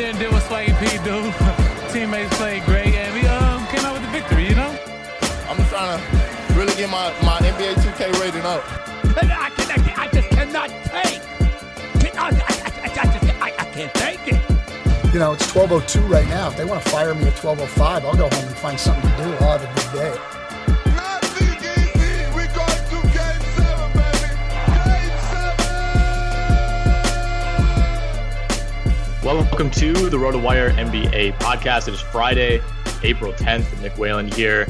Microsoft.com/Teams. and did what Swaggy P do. Teammates played great, and we um, came out with the victory, you know? I'm just trying to really get my, my NBA 2K rating up. I, can, I, I just cannot take. I, I, I, just, I, I can't take it. You know, it's 12.02 right now. If they want to fire me at 12.05, I'll go home and find something to do. I'll have a good day. Welcome to the RotoWire NBA podcast. It is Friday, April 10th. Nick Whalen here,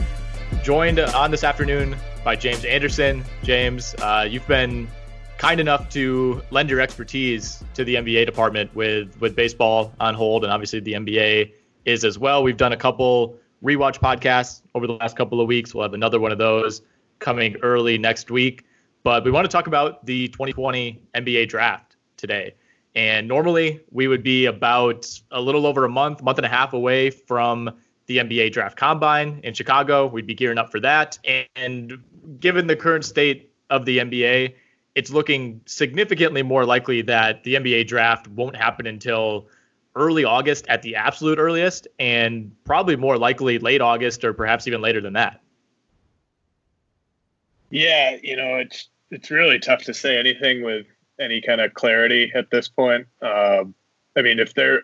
joined on this afternoon by James Anderson. James, uh, you've been kind enough to lend your expertise to the NBA department with with baseball on hold, and obviously the NBA is as well. We've done a couple rewatch podcasts over the last couple of weeks. We'll have another one of those coming early next week. But we want to talk about the 2020 NBA draft today. And normally we would be about a little over a month, month and a half away from the NBA draft combine in Chicago. We'd be gearing up for that. And given the current state of the NBA, it's looking significantly more likely that the NBA draft won't happen until early August at the absolute earliest, and probably more likely late August or perhaps even later than that. Yeah, you know, it's it's really tough to say anything with any kind of clarity at this point. Um, I mean, if there,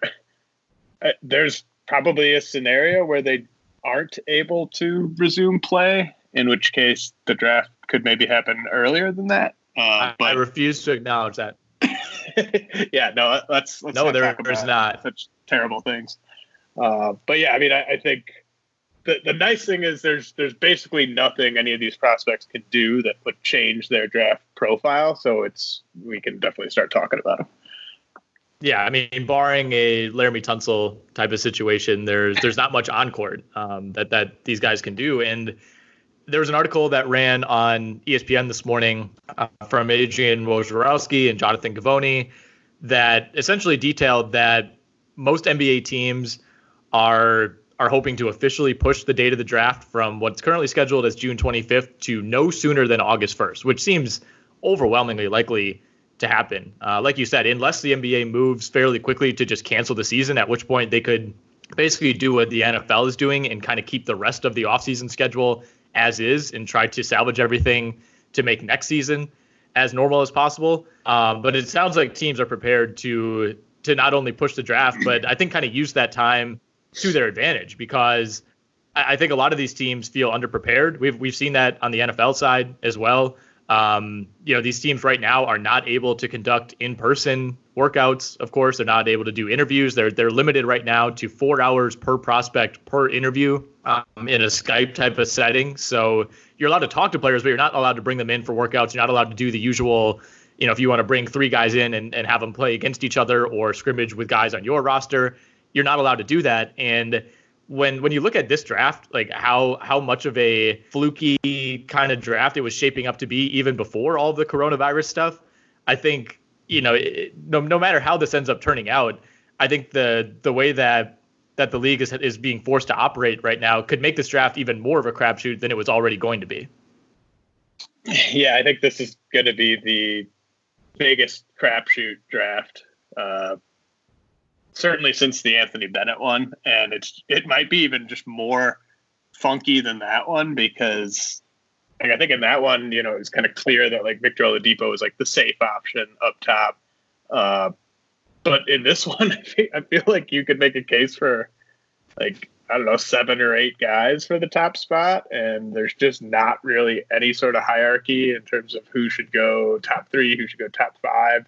uh, there's probably a scenario where they aren't able to resume play, in which case the draft could maybe happen earlier than that. Uh, but, I refuse to acknowledge that. yeah, no, let's, let's no, not there is not such terrible things. Uh, but yeah, I mean, I, I think the, the nice thing is there's there's basically nothing any of these prospects could do that would change their draft profile. So it's we can definitely start talking about them. Yeah, I mean, barring a Laremy Tunsil type of situation, there's there's not much on court um, that that these guys can do. And there was an article that ran on ESPN this morning uh, from Adrian Wojnarowski and Jonathan Givony that essentially detailed that most NBA teams are are hoping to officially push the date of the draft from what's currently scheduled as June 25th to no sooner than August 1st, which seems overwhelmingly likely to happen. Uh, like you said, unless the NBA moves fairly quickly to just cancel the season, at which point they could basically do what the NFL is doing and kind of keep the rest of the offseason schedule as is and try to salvage everything to make next season as normal as possible. Um, but it sounds like teams are prepared to to not only push the draft, but I think kind of use that time to their advantage because I, I think a lot of these teams feel underprepared. We've we've seen that on the NFL side as well. Um, you know, these teams right now are not able to conduct in-person workouts. Of course, they're not able to do interviews. They're they're limited right now to four hours per prospect per interview um, in a Skype type of setting. So you're allowed to talk to players, but you're not allowed to bring them in for workouts. You're not allowed to do the usual. You know, if you want to bring three guys in and, and have them play against each other or scrimmage with guys on your roster, you're not allowed to do that. And when when you look at this draft, like how how much of a fluky kind of draft it was shaping up to be even before all the coronavirus stuff, I think you know it, no no matter how this ends up turning out, I think the the way that that the league is is being forced to operate right now could make this draft even more of a crapshoot than it was already going to be. Yeah, I think this is going to be the biggest crapshoot draft uh, certainly since the Anthony Bennett one, and it's it might be even just more funky than that one because like I think in that one, you know, it was kind of clear that like Victor Oladipo was like the safe option up top. Uh, but in this one, I, feel like you could make a case for like I don't know seven or eight guys for the top spot, and there's just not really any sort of hierarchy in terms of who should go top three, who should go top five.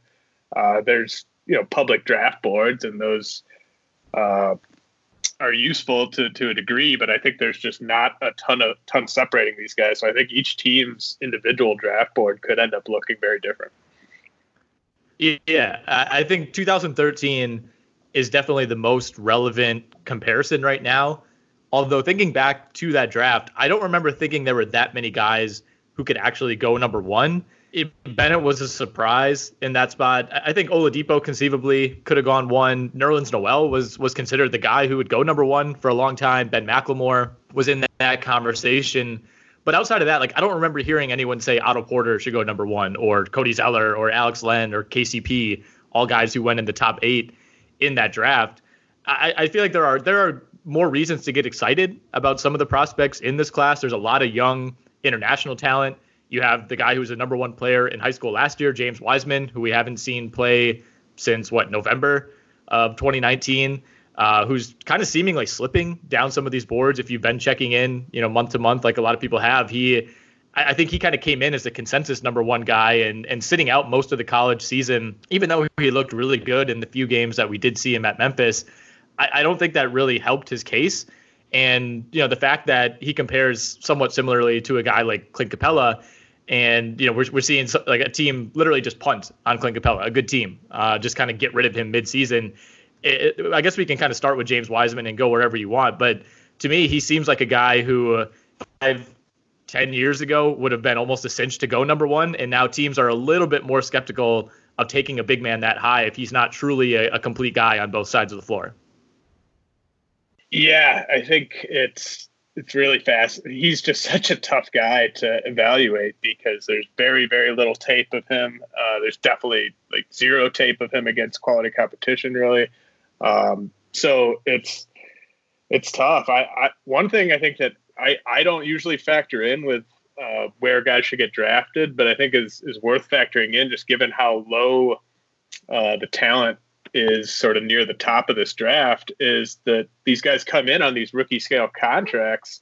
Uh, there's you know public draft boards, and those uh, are useful to to a degree. But I think there's just not a ton of ton separating these guys. So I think each team's individual draft board could end up looking very different. Yeah, I think 2013 is definitely the most relevant comparison right now. Although thinking back to that draft, I don't remember thinking there were that many guys who could actually go number one Bennett was a surprise in that spot. I think Oladipo conceivably could have gone one. Nerlens Noel was was considered the guy who would go number one for a long time. Ben McLemore was in that, that conversation. But outside of that, like I don't remember hearing anyone say Otto Porter should go number one, or Cody Zeller, or Alex Len, or KCP, all guys who went in the top eight in that draft. I, I feel like there are there are more reasons to get excited about some of the prospects in this class. There's a lot of young international talent you have the guy who was a number one player in high school last year, James Wiseman, who we haven't seen play since what November of 2019. Uh, who's kind of seemingly slipping down some of these boards. If you've been checking in, you know, month to month, like a lot of people have, he, I, I think he kind of came in as the consensus number one guy and and sitting out most of the college season, even though he looked really good in the few games that we did see him at Memphis. I, I don't think that really helped his case. And you know, the fact that he compares somewhat similarly to a guy like Clint Capela and you know we're, we're seeing like a team literally just punt on Clint Capela, a good team, uh, just kind of get rid of him midseason. It, it, I guess we can kind of start with James Wiseman and go wherever you want, but to me, he seems like a guy who uh, five, ten years ago would have been almost a cinch to go number one, and now teams are a little bit more skeptical of taking a big man that high if he's not truly a, a complete guy on both sides of the floor. Yeah, I think it's it's really fast. He's just such a tough guy to evaluate because there's very, very little tape of him. Uh, there's definitely like zero tape of him against quality competition, really. Um, so it's it's tough. I, I, one thing I think that I, I don't usually factor in with uh, where guys should get drafted, but I think is is worth factoring in just given how low uh, the talent is sort of near the top of this draft is that these guys come in on these rookie scale contracts,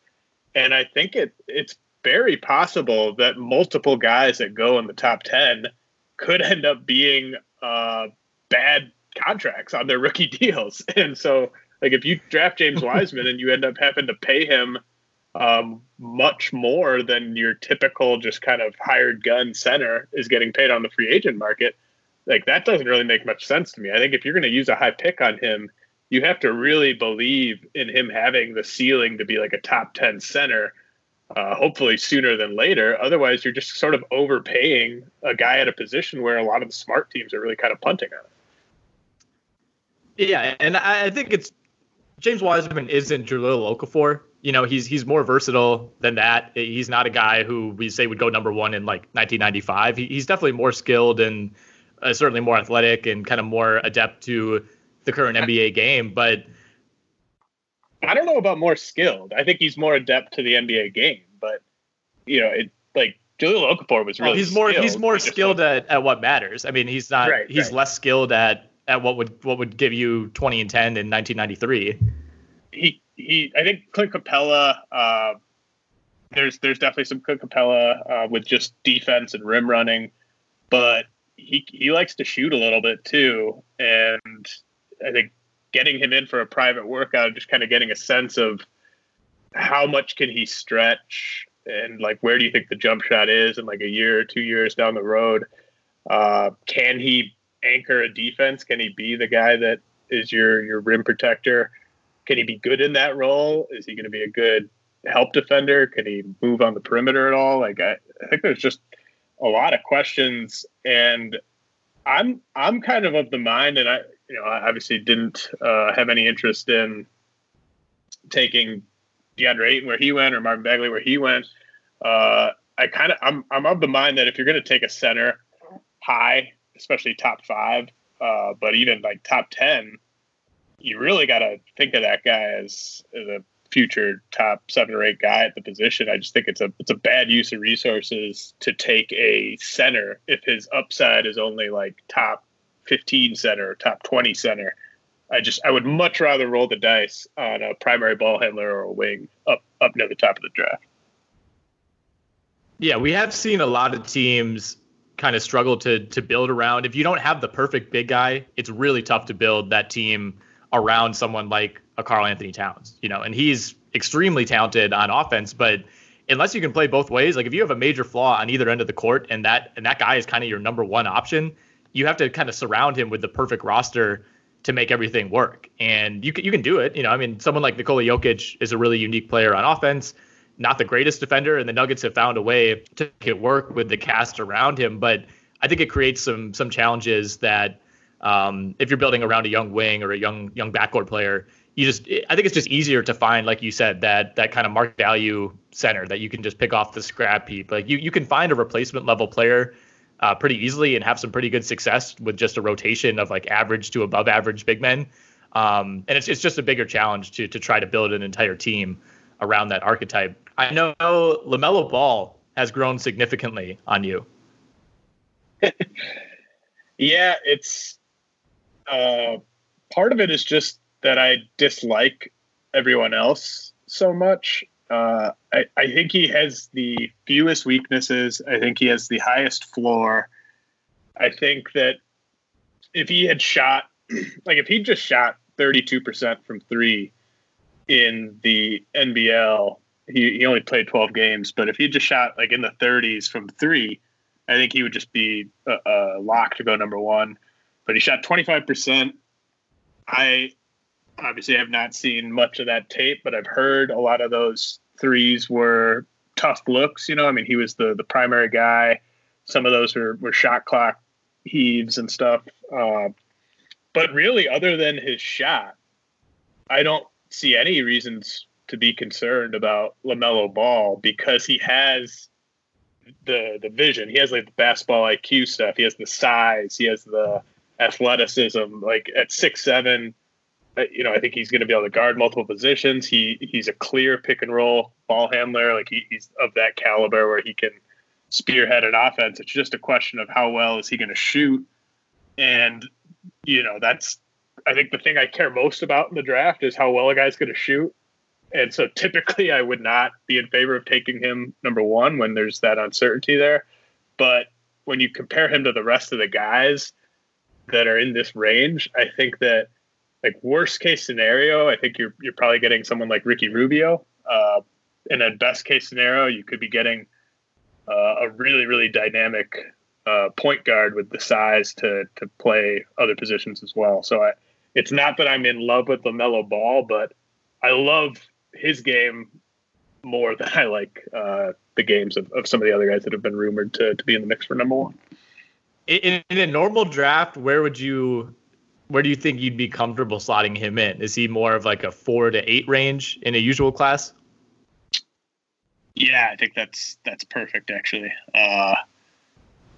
and I think it it's very possible that multiple guys that go in the top ten could end up being uh, bad contracts on their rookie deals, and so like if you draft James Wiseman and you end up having to pay him um, much more than your typical just kind of hired gun center is getting paid on the free agent market like that doesn't really make much sense to me. I think if you're going to use a high pick on him, you have to really believe in him having the ceiling to be like a top 10 center, uh, hopefully sooner than later. Otherwise, you're just sort of overpaying a guy at a position where a lot of the smart teams are really kind of punting on it. Yeah, and I think it's James Wiseman isn't Jahlil Okafor. You know, he's he's more versatile than that. He's not a guy who we say would go number one in like 1995. He, he's definitely more skilled and – uh, certainly more athletic and kind of more adept to the current NBA game. But I don't know about more skilled. I think he's more adept to the NBA game. But you know, it like Jahlil Okafor was really. Oh, he's more skilled. he's more skilled at, at what matters. I mean, he's not Right, he's right. less skilled at at what would what would give you 20 and 10 in 1993. he he. I think Clint Capela. Uh, there's there's definitely some Clint Capela uh, with just defense and rim running, but he he likes to shoot a little bit too, and I think getting him in for a private workout, just kind of getting a sense of how much can he stretch and like where do you think the jump shot is in like a year or two years down the road? Uh, can he anchor a defense? Can he be the guy that is your your rim protector? Can he be good in that role? Is he going to be a good help defender? Can he move on the perimeter at all? Like I, I think there's just a lot of questions and i'm i'm kind of of the mind and i you know i obviously didn't uh, have any interest in taking DeAndre Ayton where he went or Marvin Bagley where he went. Uh, I kind of I'm I'm of the mind that if you're going to take a center high, especially top five, uh, but even like top ten, you really got to think of that guy as, as a future top seven or eight guy at the position. I just think it's a it's a bad use of resources to take a center if his upside is only like top 15 center or top 20 center. I just I would much rather roll the dice on a primary ball handler or a wing up up near the top of the draft. Yeah, we have seen a lot of teams kind of struggle to to build around. If you don't have the perfect big guy, it's really tough to build that team around someone like a Karl-Anthony Towns, you know, and he's extremely talented on offense, but unless you can play both ways, like if you have a major flaw on either end of the court and that and that guy is kind of your number one option, you have to kind of surround him with the perfect roster to make everything work. And you can, you can do it. You know, I mean, someone like Nikola Jokic is a really unique player on offense, not the greatest defender, and the Nuggets have found a way to make it work with the cast around him. But I think it creates some some challenges that um, if you're building around a young wing or a young young backcourt player, you just I think it's just easier to find, like you said, that that kind of market value center that you can just pick off the scrap heap. Like you you can find a replacement level player uh, pretty easily and have some pretty good success with just a rotation of like average to above average big men. Um, and it's it's just a bigger challenge to to try to build an entire team around that archetype. I know Lamelo Ball has grown significantly on you. Yeah, it's uh, part of it is just that I dislike everyone else so much. Uh, I, I think he has the fewest weaknesses. I think he has the highest floor. I think that if he had shot, like if he just shot 32% from three in the NBL, he, he only played 12 games, but if he just shot like in the 30s from three, I think he would just be a, a lock to go number one. But he shot 25%. I obviously I've not seen much of that tape, but I've heard a lot of those threes were tough looks. You know, I mean, he was the the primary guy. Some of those were, were shot clock heaves and stuff. Uh, but really, other than his shot, I don't see any reasons to be concerned about Lamelo Ball because he has the the vision. He has like the basketball IQ stuff. He has the size. He has the athleticism. Like at six seven, Uh, you know, I think he's going to be able to guard multiple positions. He he's a clear pick and roll ball handler. Like he, he's of that caliber where he can spearhead an offense. It's just a question of how well is he going to shoot, and you know that's I think the thing I care most about in the draft is how well a guy's going to shoot. And so typically I would not be in favor of taking him number one when there's that uncertainty there. But when you compare him to the rest of the guys that are in this range, I think that like worst case scenario, I think you're you're probably getting someone like Ricky Rubio. Uh, and then best case scenario, you could be getting uh, a really really dynamic uh, point guard with the size to to play other positions as well. So I, it's not that I'm in love with Lamelo Ball, but I love his game more than I like uh, the games of, of some of the other guys that have been rumored to, to be in the mix for number one. In, in a normal draft, where would you, where do you think you'd be comfortable slotting him in? Is he more of like a four to eight range in a usual class? Yeah, I think that's that's perfect actually. Uh,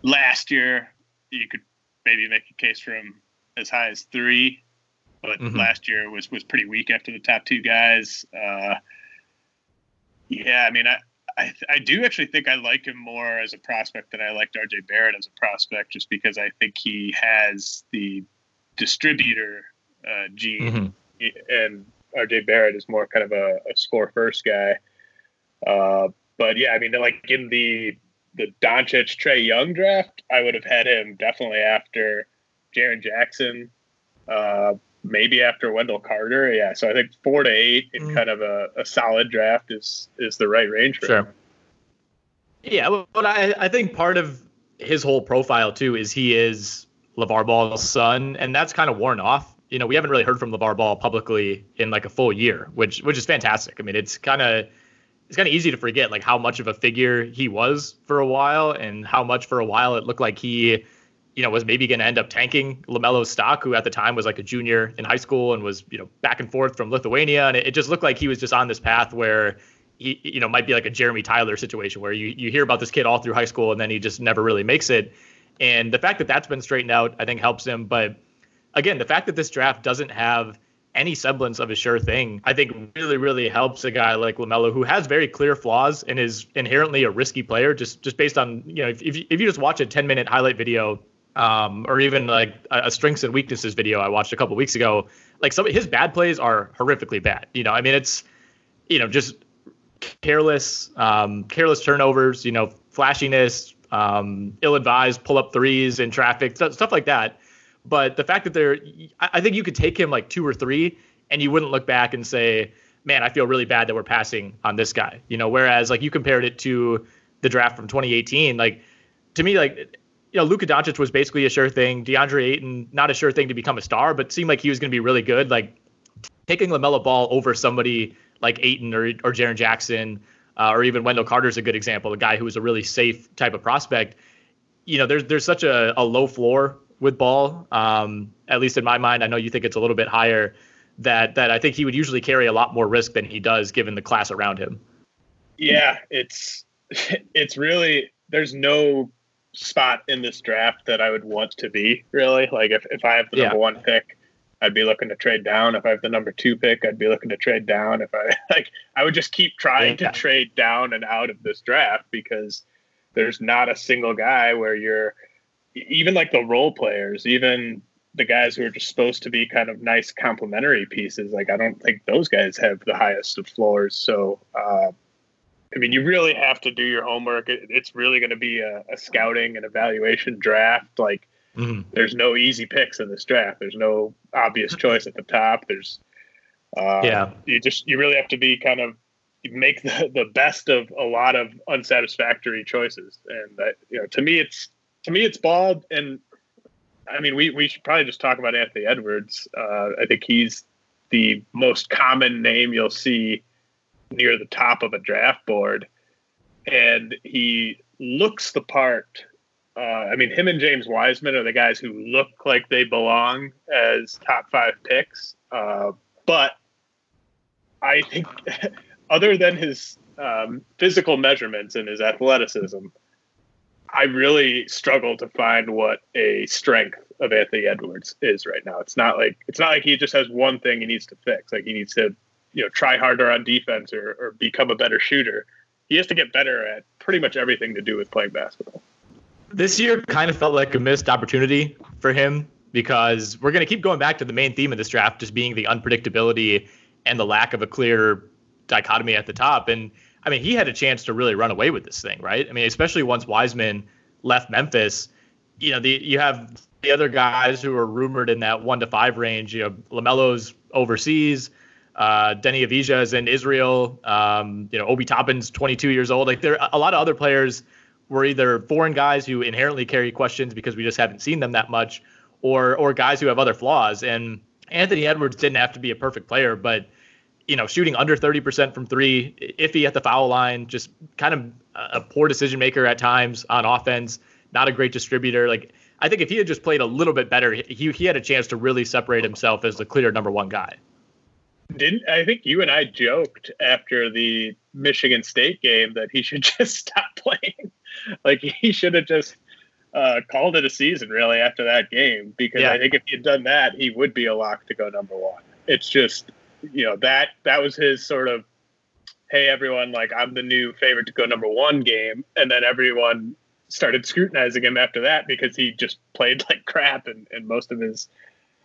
last year, you could maybe make a case for him as high as three, but Mhm. last year was was pretty weak after the top two guys. Uh, yeah, I mean, I I, I do actually think I like him more as a prospect than I liked RJ Barrett as a prospect, just because I think he has the distributor uh, gene, mm-hmm. and RJ Barrett is more kind of a, a score first guy. Uh, but yeah, I mean, like in the the Doncic Trae Young draft, I would have had him definitely after Jaren Jackson, uh, maybe after Wendell Carter. Yeah, so I think four to eight in mm. kind of a, a, solid draft is is the right range for sure. him. Yeah, but I, I think part of his whole profile too is he is LeVar Ball's son, and that's kind of worn off. You know, we haven't really heard from LeVar Ball publicly in like a full year, which which is fantastic. I mean, it's kind of it's kind of easy to forget like how much of a figure he was for a while, and how much for a while it looked like he you know, was maybe going to end up tanking LaMelo's stock, who at the time was like a junior in high school and was, you know, back and forth from Lithuania. And it, it just looked like he was just on this path where he, you know, might be like a Jeremy Tyler situation where you, you hear about this kid all through high school and then he just never really makes it. And the fact that that's been straightened out, I think helps him. But again, the fact that this draft doesn't have any semblance of a sure thing, I think really, really helps a guy like LaMelo who has very clear flaws and is inherently a risky player just, just based on, you know, if, if, you, if you just watch a 10 minute highlight video um, or even like a, a, strengths and weaknesses video I watched a couple weeks ago. Like some his bad plays are horrifically bad. You know, I mean it's you know just careless, um, careless turnovers. You know, flashiness, um, ill-advised pull-up threes in traffic, stuff like that. But the fact that they're, I think you could take him like two or three, and you wouldn't look back and say, "Man, I feel really bad that we're passing on this guy." You know, whereas like you compared it to the draft from 2018, like to me, like you know, Luka Doncic was basically a sure thing. DeAndre Ayton, not a sure thing to become a star, but seemed like he was going to be really good. Like taking LaMelo Ball over somebody like Ayton or, or Jaren Jackson, uh, or even Wendell Carter is a good example, a guy who was a really safe type of prospect. You know, there's there's such a, a low floor with Ball, um, at least in my mind. I know you think it's a little bit higher. That that I think he would usually carry a lot more risk than he does given the class around him. Yeah, it's it's really there's no spot in this draft that I would want to be really. Like if, if I have the yeah. number one pick, I'd be looking to trade down. If I have the number two pick, I'd be looking to trade down. If I like I would just keep trying yeah. to trade down and out of this draft because there's not a single guy where you're even like the role players, even the guys who are just supposed to be kind of nice complementary pieces. Like I don't think those guys have the highest of floors. So uh, I mean, you really have to do your homework. It, it's really going to be a, a, scouting and evaluation draft. Like, mm-hmm. there's no easy picks in this draft. There's no obvious choice at the top. There's, uh, yeah, you just you really have to be kind of make the, the best of a lot of unsatisfactory choices. And that, you know, to me, it's to me, it's bald. And I mean, we we should probably just talk about Anthony Edwards. Uh, I think he's the most common name you'll see near the top of a draft board, and he looks the part. Uh, I mean, him and James Wiseman are the guys who look like they belong as top five picks. Uh, but I think, other than his um, physical measurements and his athleticism, I really struggle to find what a strength of Anthony Edwards is right now. It's not like it's not like he just has one thing he needs to fix. Like he needs to you know try harder on defense or, or become a better shooter. He has to get better at pretty much everything to do with playing basketball. This year kind of felt like a missed opportunity for him because we're going to keep going back to the main theme of this draft just being the unpredictability and the lack of a clear dichotomy at the top. And I mean, he had a chance to really run away with this thing, right? I mean, especially once Wiseman left Memphis. You know, the you have the other guys who are rumored in that one to five range. You know, Lamelo's overseas. Uh, Deni Avdija is in Israel. Um, you know, Obi Toppin's 22 years old. Like there, are a lot of other players were either foreign guys who inherently carry questions because we just haven't seen them that much, or or guys who have other flaws. And Anthony Edwards didn't have to be a perfect player, but you know, shooting under 30% from three, iffy at the foul line, just kind of a poor decision maker at times on offense, not a great distributor. Like I think if he had just played a little bit better, he he had a chance to really separate himself as the clear number one guy. Didn't I think you and I joked after the Michigan State game that he should just stop playing? like he should have just uh, called it a season really after that game because yeah. I think if he had done that, he would be a lock to go number one. It's just you know that that was his sort of hey everyone, like I'm the new favorite to go number one game, and then everyone started scrutinizing him after that because he just played like crap and, in most of his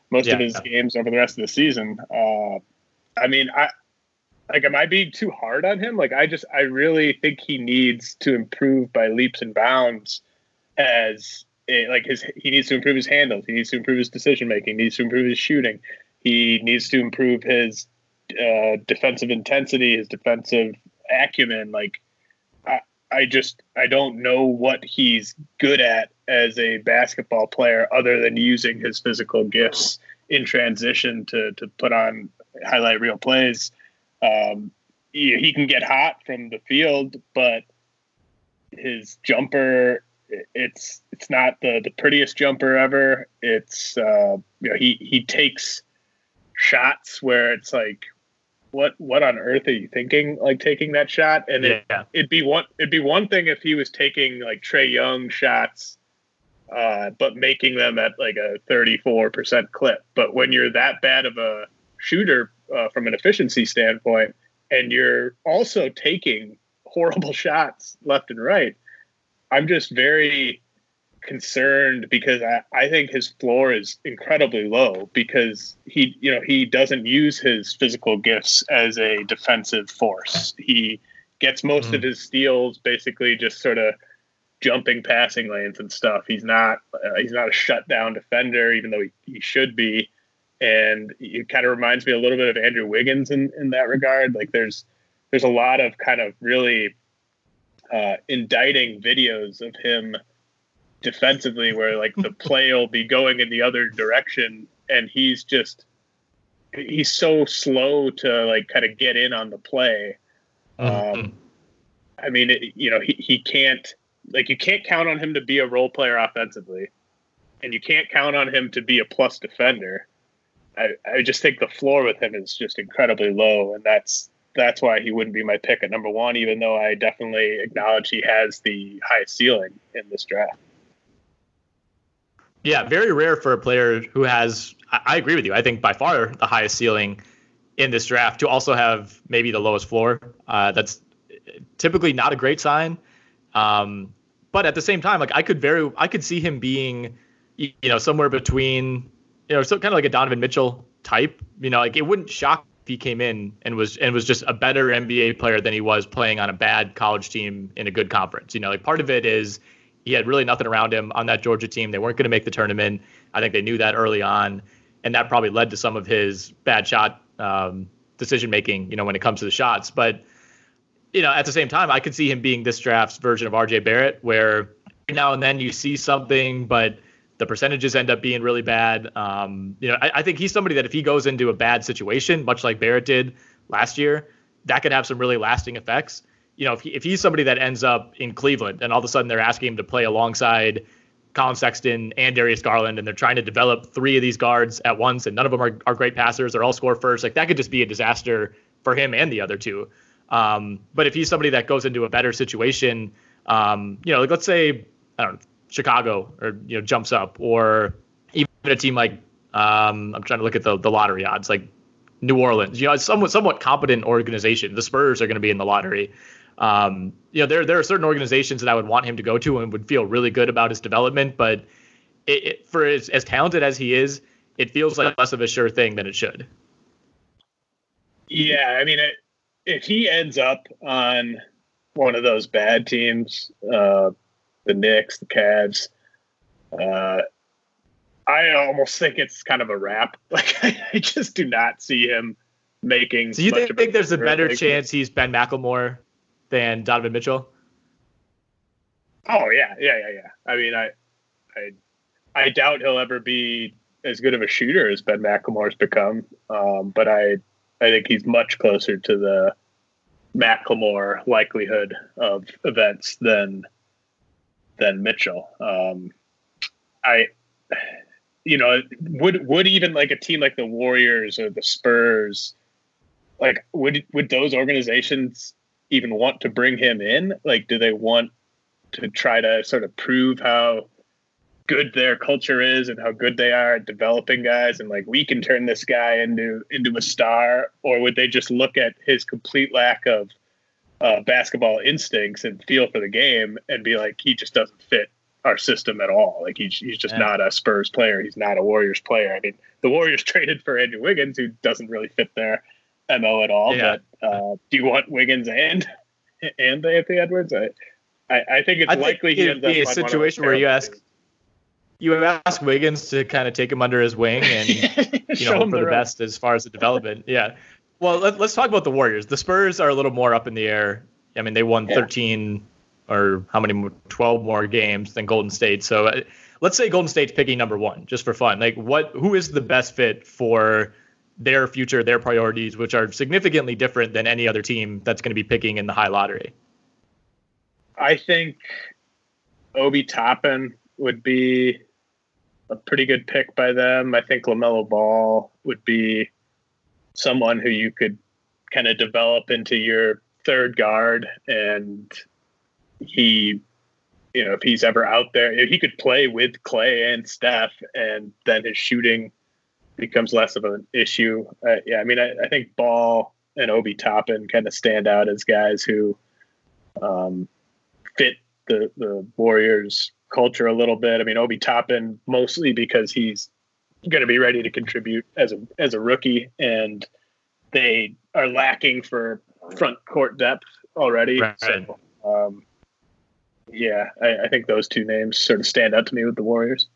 most Yeah. of his games over the rest of the season. Uh, I mean, I like am I being too hard on him? Like I just I really think he needs to improve by leaps and bounds as a, like his he needs to improve his handles, he needs to improve his decision making, needs to improve his shooting, he needs to improve his uh, defensive intensity, his defensive acumen. Like I, I just I don't know what he's good at as a basketball player other than using his physical gifts in transition to to put on highlight reel plays. Um, he, he can get hot from the field, but his jumper it's it's not the the prettiest jumper ever. It's uh, you know he he takes shots where it's like what what on earth are you thinking like taking that shot and it, Yeah. it'd be one it'd be one thing if he was taking like Trae Young shots uh, but making them at like a 34% clip but when you're that bad of a shooter uh, from an efficiency standpoint and you're also taking horrible shots left and right I'm just very concerned because I, I think his floor is incredibly low because he you know he doesn't use his physical gifts as a defensive force. He gets most of his steals basically just sort of jumping passing lanes and stuff. He's not uh, he's not a shutdown defender even though he, he should be. And it kind of reminds me a little bit of Andrew Wiggins in, in that regard. Like there's there's a lot of kind of really uh, indicting videos of him defensively where like the play will be going in the other direction and he's just he's so slow to like kind of get in on the play. Um i mean it, you know he, he can't like you can't count on him to be a role player offensively and you can't count on him to be a plus defender i i just think the floor with him is just incredibly low and that's that's why he wouldn't be my pick at number one even though i definitely acknowledge he has the highest ceiling in this draft Yeah, very rare for a player who has. I, agree with you. I think by far the highest ceiling in this draft to also have maybe the lowest floor. Uh, that's typically not a great sign. Um, but at the same time, like I could very, I could see him being, you know, somewhere between, you know, so kind of like a Donovan Mitchell type. You know, like it wouldn't shock if he came in and was and was just a better NBA player than he was playing on a bad college team in a good conference. You know, like part of it is he had really nothing around him on that Georgia team. They weren't going to make the tournament. I think they knew that early on, and that probably led to some of his bad shot um, decision making. You know, when it comes to the shots, but you know, at the same time, I could see him being this draft's version of RJ Barrett, where now and then you see something, but the percentages end up being really bad. Um, you know, I, I think he's somebody that if he goes into a bad situation, much like Barrett did last year, that could have some really lasting effects. You know, if, he, if he's somebody that ends up in Cleveland and all of a sudden they're asking him to play alongside Collin Sexton and Darius Garland, and they're trying to develop three of these guards at once, and none of them are, are great passers. They're all score first. Like that could just be a disaster for him and the other two. Um, but if he's somebody that goes into a better situation, um, you know, like let's say I don't know, Chicago or you know jumps up, or even a team like um, I'm trying to look at the the lottery odds, like New Orleans. You know, it's somewhat somewhat competent organization. The Spurs are going to be in the lottery. Um, you know, there there are certain organizations that I would want him to go to and would feel really good about his development, but it, it, for as, as talented as he is, it feels like less of a sure thing than it should. Yeah, I mean, it, if he ends up on one of those bad teams, uh, the Knicks, the Cavs, uh, I almost think it's kind of a wrap. Like, I just do not see him making. So you think, think there's a better chance he's Ben McLemore than Donovan Mitchell? Oh yeah, yeah, yeah, yeah. I mean, I, I, I doubt he'll ever be as good of a shooter as Ben McLemore's become. Um, but I, I think he's much closer to the McLemore likelihood of events than than Mitchell. Um, I, you know, would would even like a team like the Warriors or the Spurs, like would would those organizations even want to bring him in? Like, do they want to try to sort of prove how good their culture is and how good they are at developing guys and like we can turn this guy into into a star or would they just look at his complete lack of uh, basketball instincts and feel for the game, and be like, he just doesn't fit our system at all. Like he's he's just Yeah. not a Spurs player. He's not a Warriors player. I mean, the Warriors traded for Andrew Wiggins, who doesn't really fit their mo at all. Yeah. But uh, do you want Wiggins and and Anthony Edwards? I I, I think it's I think likely he it'd be a on one of those situation where you ask you ask Wiggins to kind of take him under his wing and you know for the the best as far as the development. Yeah. Well, let, let's talk about the Warriors. The Spurs are a little more up in the air. I mean, they won Yeah. 13 or how many more, 12 more games than Golden State. So uh, let's say Golden State's picking number 1 just for fun. Like what who is the best fit for their future, their priorities, which are significantly different than any other team that's going to be picking in the high lottery. I think Obi Toppin would be a pretty good pick by them. I think Lamelo Ball would be someone who you could kind of develop into your third guard, and he, you know, if he's ever out there, he could play with Clay and Steph, and then his shooting becomes less of an issue. Uh, yeah, I mean, I, I think Ball and Obi Toppin kind of stand out as guys who um, fit the the Warriors culture a little bit. I mean, Obi Toppin mostly because he's going to be ready to contribute as a as a rookie, and they are lacking for front court depth already. Right. So, um, yeah, I, I think those two names sort of stand out to me with the Warriors.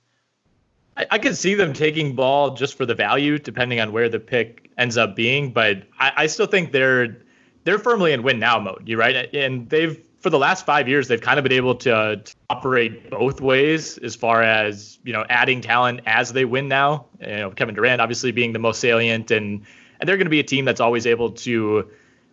I, I could see them taking ball just for the value, depending on where the pick ends up being. But I, I still think they're they're firmly in win now mode. You right, and they've for the last five years they've kind of been able to, to operate both ways as far as you know adding talent as they win now. You know, Kevin Durant obviously being the most salient, and and they're going to be a team that's always able to,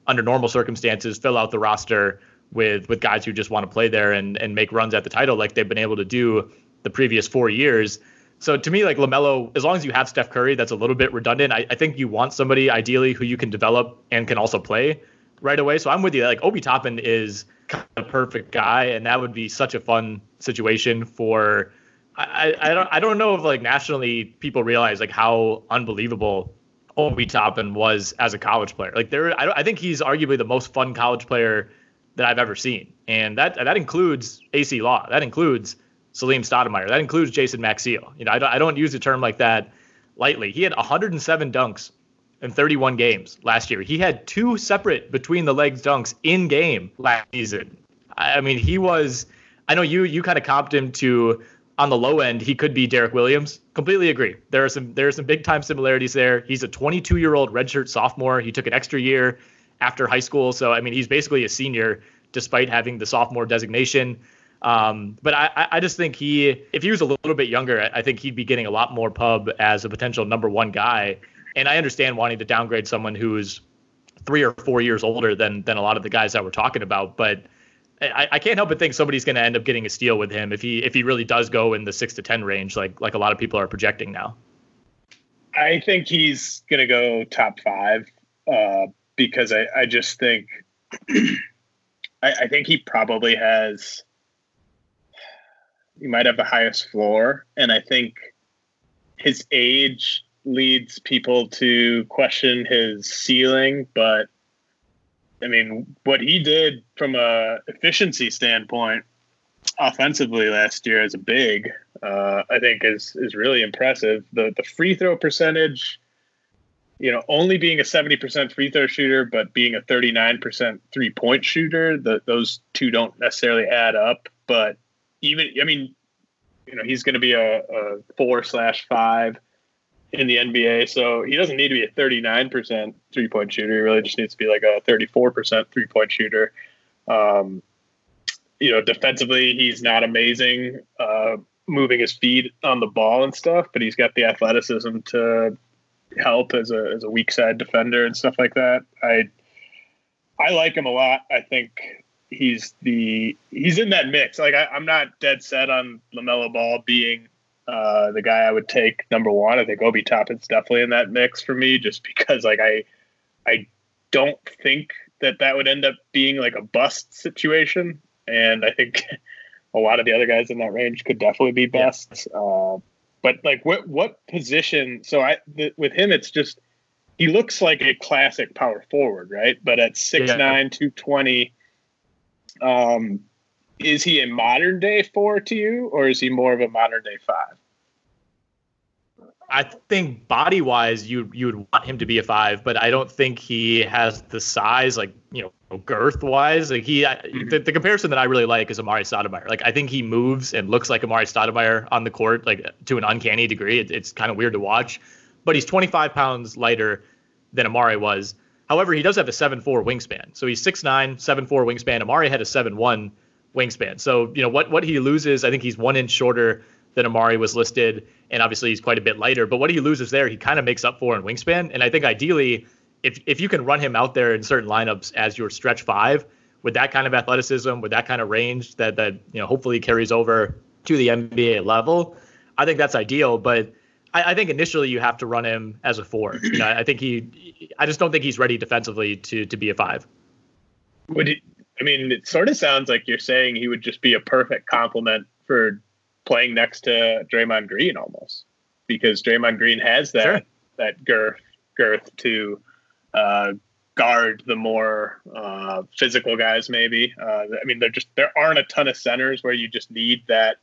under normal circumstances, fill out the roster with with guys who just want to play there and and make runs at the title like they've been able to do the previous four years. So to me, like Lamelo, as long as you have Steph Curry, that's a little bit redundant. I, I think you want somebody ideally who you can develop and can also play right away. So I'm with you. Like Obi Toppin is kind of perfect guy, and that would be such a fun situation for. I, I don't I don't know if like nationally people realize like how unbelievable Obi Toppin was as a college player. Like there, I, I think he's arguably the most fun college player that I've ever seen, and that that includes Acie Law. That includes Salim Stoudamire. That includes Jason Maxiell. You know, I don't, I don't use a term like that lightly. He had 107 dunks in 31 games last year. He had two separate between the legs dunks in game last season. I mean, he was. I know you you kind of comped him to on the low end. He could be Derrick Williams. Completely agree. There are some there are some big time similarities there. He's a 22 year old redshirt sophomore. He took an extra year after high school, so I mean, he's basically a senior despite having the sophomore designation. Um, but I, I- just think he, if he was a little bit younger, I think he'd be getting a lot more pub as a potential number one guy. And I understand wanting to downgrade someone who's three or four years older than than a lot of the guys that we're talking about. But I, I can't help but think somebody's going to end up getting a steal with him if he if he really does go in the six to ten range, like like a lot of people are projecting now. I think he's going to go top five uh, because I, I just think I, I think he probably has he might have the highest floor, and I think his age leads people to question his ceiling. But I mean, what he did from a efficiency standpoint offensively last year as a big, uh, I think is is really impressive. The the free throw percentage, you know, only being a seventy percent free throw shooter, but being a thirty nine percent three point shooter, the, those two don't necessarily add up. But even, I mean, you know, he's going to be a, a four slash five in the NBA, so he doesn't need to be a thirty nine percent three point shooter. He really just needs to be like a thirty four percent three point shooter. Um, you know, defensively, he's not amazing, uh, moving his feet on the ball and stuff, but he's got the athleticism to help as a as a weak side defender and stuff like that. I I like him a lot. I think he's the he's in that mix. Like I, I'm not dead set on Lamelo Ball being uh, the guy I would take number one. I think Obi Toppin's definitely in that mix for me, just because like I I don't think that that would end up being like a bust situation, and I think a lot of the other guys in that range could definitely be busts. Uh, but like what what position? So I th- with him, it's just he looks like a classic power forward, right? But at 6'9", Yeah. 220, Um, is he a modern day four to you, or is he more of a modern day five? I think body wise, you you would want him to be a five, but I don't think he has the size, like you know, girth wise. Like he, mm-hmm. the, the, comparison that I really like is Amar'e Stoudemire. Like I think he moves and looks like Amar'e Stoudemire on the court, like to an uncanny degree. It, it's kind of weird to watch, but he's 25 pounds lighter than Amar'e was. However, he does have a 7'4 wingspan. So he's 6'9, 7'4 wingspan. Amari had a 7'1 wingspan. So, you know, what, what he loses, I think he's one inch shorter than Amar'e was listed. And obviously he's quite a bit lighter. But what he loses there, he kind of makes up for in wingspan. And I think ideally, if, if you can run him out there in certain lineups as your stretch five with that kind of athleticism, with that kind of range that, that you know, hopefully carries over to the NBA level, I think that's ideal. But I, think initially you have to run him as a four. You know, I think he, I just don't think he's ready defensively to to be a five. Would I mean, it sort of sounds like you're saying he would just be a perfect complement for playing next to Draymond Green almost, because Draymond Green has that sure. that girth girth to uh, guard the more uh, physical guys. Maybe uh, I mean, there just there aren't a ton of centers where you just need that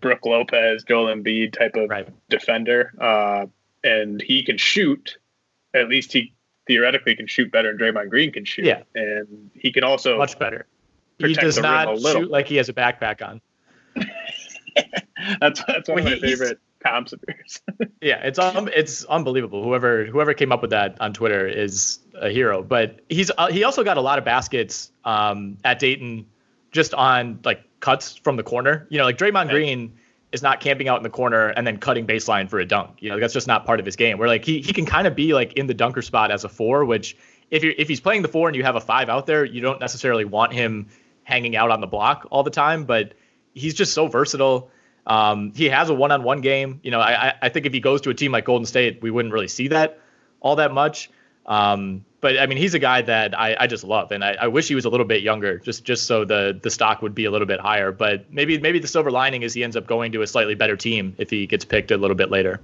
Brook Lopez, Joel Embiid type of right. defender, uh, and he can shoot. At least he theoretically can shoot better than Draymond Green can shoot. Yeah, and he can also much better. He does not shoot like he has a backpack on. that's that's one well, of my favorite comps of yours. yeah, it's um, it's unbelievable. Whoever whoever came up with that on Twitter is a hero. But he's uh, he also got a lot of baskets um, at Dayton just on like cuts from the corner. You know, like Draymond. Green is not camping out in the corner and then cutting baseline for a dunk. You know, that's just not part of his game. Where like he he can kind of be like in the dunker spot as a four, which if you if he's playing the four and you have a five out there, you don't necessarily want him hanging out on the block all the time. But he's just so versatile. Um, he has a one-on-one game. You know, I I think if he goes to a team like Golden State, we wouldn't really see that all that much. Um, but I mean, he's a guy that I, I just love, and I, I, wish he was a little bit younger, just just so the the stock would be a little bit higher. But maybe maybe the silver lining is he ends up going to a slightly better team if he gets picked a little bit later.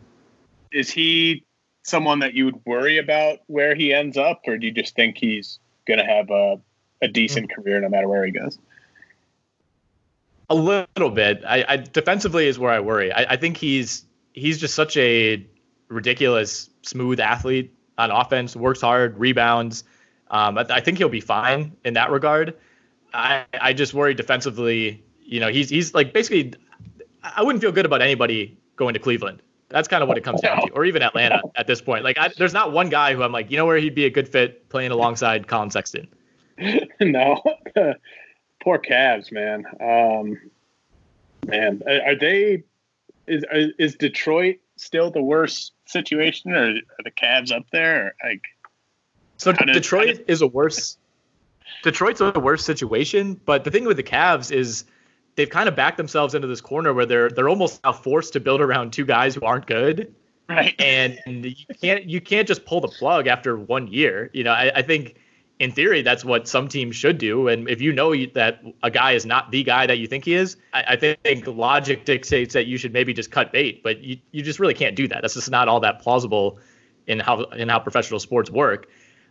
Is he someone that you would worry about where he ends up, or do you just think he's going to have a a decent mm-hmm. career no matter where he goes? A little bit. I, I defensively is where I worry. I, I think he's he's just such a ridiculous smooth athlete on offense, works hard, rebounds. Um, I, I, think he'll be fine in that regard. I, I just worry defensively. You know, he's he's like basically. I wouldn't feel good about anybody going to Cleveland. That's kind of what it comes down to, or even Atlanta at this point. Like, I, there's not one guy who I'm like, you know, where he'd be a good fit playing alongside Collin Sexton. no, poor Cavs, man. Um, man, are they? Is is Detroit still the worst situation, or are the Cavs up there? Or like, so did, Detroit is a worse. Detroit's a worse situation, but the thing with the Cavs is they've kind of backed themselves into this corner where they're they're almost now forced to build around two guys who aren't good. Right. And you can't you can't just pull the plug after one year. You know, I, I think in theory, that's what some teams should do. And if you know that a guy is not the guy that you think he is, I, I, think logic dictates that you should maybe just cut bait. But you, you just really can't do that. That's just not all that plausible in how in how professional sports work.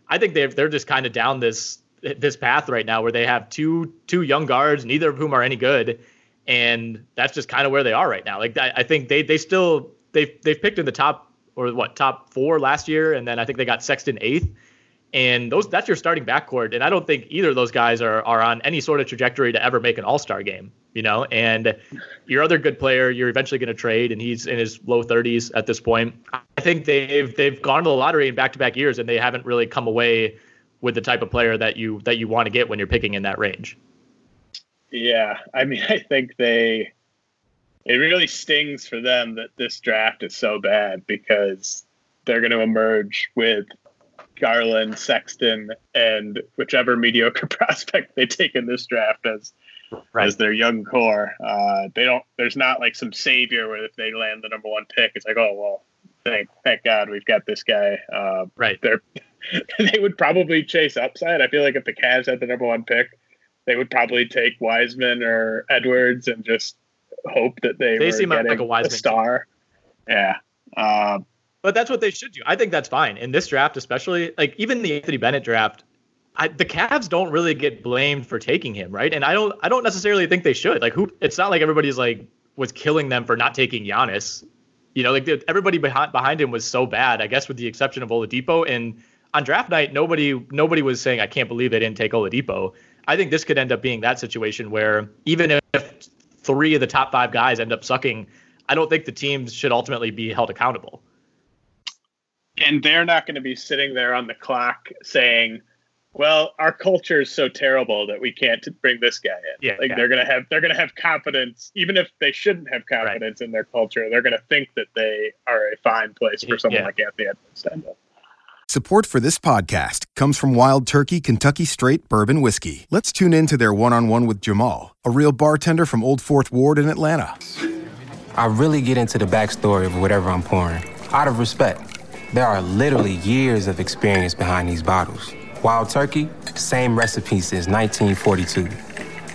I think they they're just kind of down this this path right now where they have two two young guards, neither of whom are any good, and that's just kind of where they are right now. Like I, I think they they still they've they've picked in the top or what top four last year, and then I think they got Sexton eighth and those that's your starting backcourt. And I don't think either of those guys are are on any sort of trajectory to ever make an All Star game. You know, and your other good player, you're eventually going to trade, and he's in his low 30s at this point. I think they've they've gone to the lottery in back to back years, and they haven't really come away with the type of player that you that you want to get when you're picking in that range. Yeah, I mean, I think they it really stings for them that this draft is so bad because they're going to emerge with Garland, Sexton, and whichever mediocre prospect they take in this draft as right. as their young core. Uh, they don't. There's not like some savior where if they land the number one pick, it's like, oh well, thank thank God we've got this guy. Uh, right. They're they would probably chase upside. I feel like if the Cavs had the number one pick, they would probably take Wiseman or Edwards and just hope that they, they were seem getting like a, Wiseman a star. Yeah. Um, but that's what they should do. I think that's fine in this draft, especially like even the Anthony Bennett draft. I, the Cavs don't really get blamed for taking him, right? And I don't I don't necessarily think they should. Like who it's not like everybody's like was killing them for not taking Giannis. You know, like everybody behind behind him was so bad, I guess with the exception of Oladipo and on draft night nobody nobody was saying I can't believe they didn't take Oladipo. I think this could end up being that situation where even if three of the top 5 guys end up sucking, I don't think the teams should ultimately be held accountable. And they're not going to be sitting there on the clock saying well, our culture is so terrible that we can't bring this guy in. Yeah, like yeah. they're gonna have they're gonna have confidence, even if they shouldn't have confidence right. in their culture. They're gonna think that they are a fine place for someone yeah. like Anthony Edwards to end up. Support for this podcast comes from Wild Turkey Kentucky Straight Bourbon Whiskey. Let's tune in to their one-on-one with Jamal, a real bartender from Old Fourth Ward in Atlanta. I really get into the backstory of whatever I'm pouring, out of respect. There are literally years of experience behind these bottles. Wild Turkey, same recipe since 1942.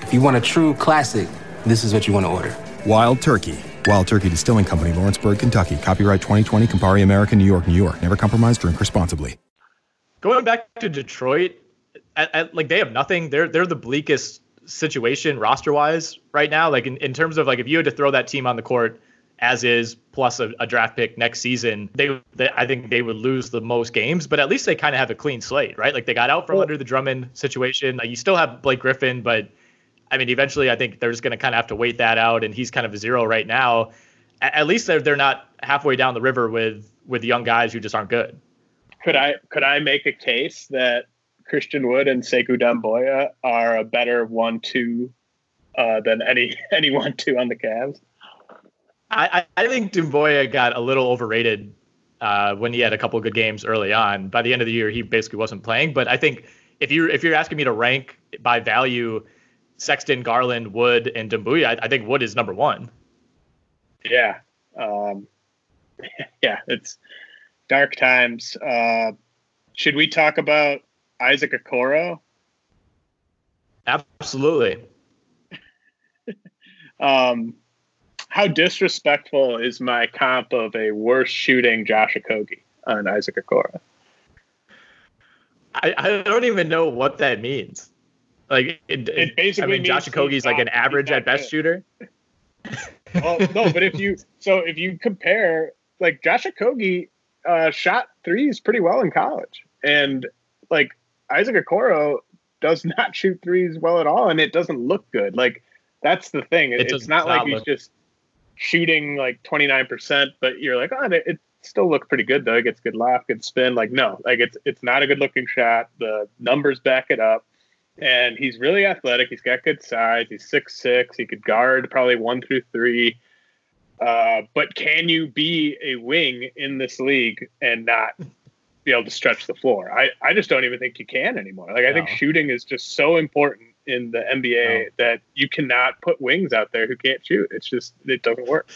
If you want a true classic, this is what you want to order. Wild Turkey. Wild Turkey Distilling Company, Lawrenceburg, Kentucky. Copyright 2020, Campari American, New York, New York. Never compromise, drink responsibly. Going back to Detroit, at, at, like they have nothing. They're they're the bleakest situation roster wise right now. Like in, in terms of like if you had to throw that team on the court as is plus a, a draft pick next season, they, they, I think they would lose the most games, but at least they kind of have a clean slate, right? Like they got out from well, under the Drummond situation. Like you still have Blake Griffin, but I mean, eventually I think they're just going to kind of have to wait that out, and he's kind of a zero right now. At, at least they're they're not halfway down the river with with young guys who just aren't good. Could I could I make a case that Christian Wood and Sekou Doumbouya are a better one-two uh, than any any one-two on the Cavs? I, I think Doumbouya got a little overrated uh, when he had a couple of good games early on. By the end of the year, he basically wasn't playing. But I think if you if you're asking me to rank by value, Sexton, Garland, Wood, and Doumbouya, I, I think Wood is number one. Yeah, um, yeah, it's dark times. Uh, should we talk about Isaac Okoro? Absolutely. um, how disrespectful is my comp of a worse shooting Josh Okogie on Isaac Okoro? I, I don't even know what that means. Like it, it basically I mean, Josh Okogie's like an average at best good. shooter. well, no, but if you so if you compare like Josh Okogie uh, shot threes pretty well in college, and like Isaac Okoro does not shoot threes well at all, and it doesn't look good. Like that's the thing. It it's not, not like he's just shooting like 29%, but you're like, oh, it still looks pretty good though. It gets good laugh, good spin. Like, no, like it's it's not a good looking shot. The numbers back it up. And he's really athletic. He's got good size. He's six six. He could guard probably one through three. Uh, but can you be a wing in this league and not be able to stretch the floor? I, I just don't even think you can anymore. Like I no. think shooting is just so important in the NBA that you cannot put wings out there who can't shoot. It's just it doesn't work.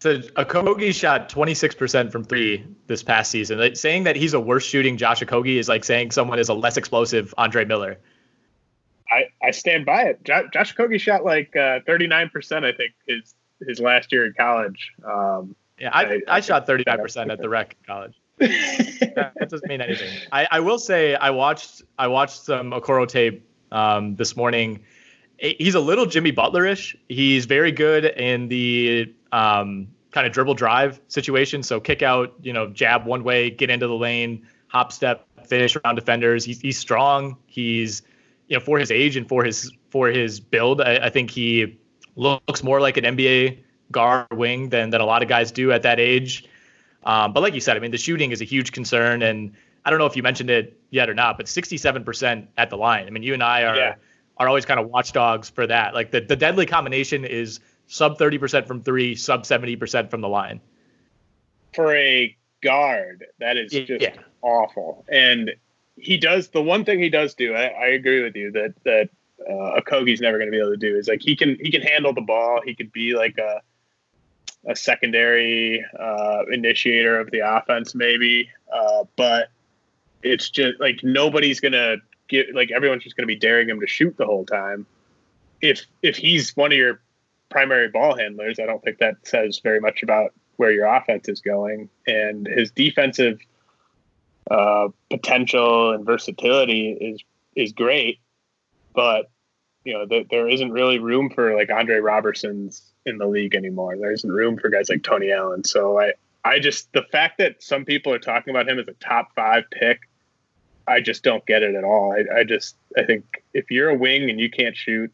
So Okogie shot 26% from three this past season. Like, saying that he's a worse shooting Josh Okogie is like saying someone is a less explosive Andre Miller. I, I stand by it. Josh, Josh Okogie shot like uh, 39%, I think, his his last year in college. Um, yeah, I, I, I, shot 39% at the rec in college. that, that, doesn't mean anything. I, I will say I watched I watched some Okoro tape um, this morning. He's a little Jimmy Butlerish. He's very good in the um, kind of dribble drive situation. So kick out, you know, jab one way, get into the lane, hop step, finish around defenders. He's, he's strong. He's you know for his age and for his for his build, I, I think he looks more like an NBA guard wing than than a lot of guys do at that age. Um, but like you said, I mean, the shooting is a huge concern, and I don't know if you mentioned it yet or not, but 67% at the line. I mean, you and I are yeah. are always kind of watchdogs for that. Like the, the deadly combination is sub 30% from three, sub 70% from the line. For a guard, that is just yeah. awful. And he does the one thing he does do. I, I agree with you that that uh, never going to be able to do is like he can he can handle the ball. He could be like a a secondary uh, initiator of the offense, maybe. Uh, but it's just like nobody's gonna get like everyone's just gonna be daring him to shoot the whole time. If if he's one of your primary ball handlers, I don't think that says very much about where your offense is going. And his defensive uh, potential and versatility is is great, but you know th- there isn't really room for like Andre Robertson's in the league anymore. There isn't room for guys like Tony Allen. So I I just the fact that some people are talking about him as a top five pick, I just don't get it at all. I, I just I think if you're a wing and you can't shoot,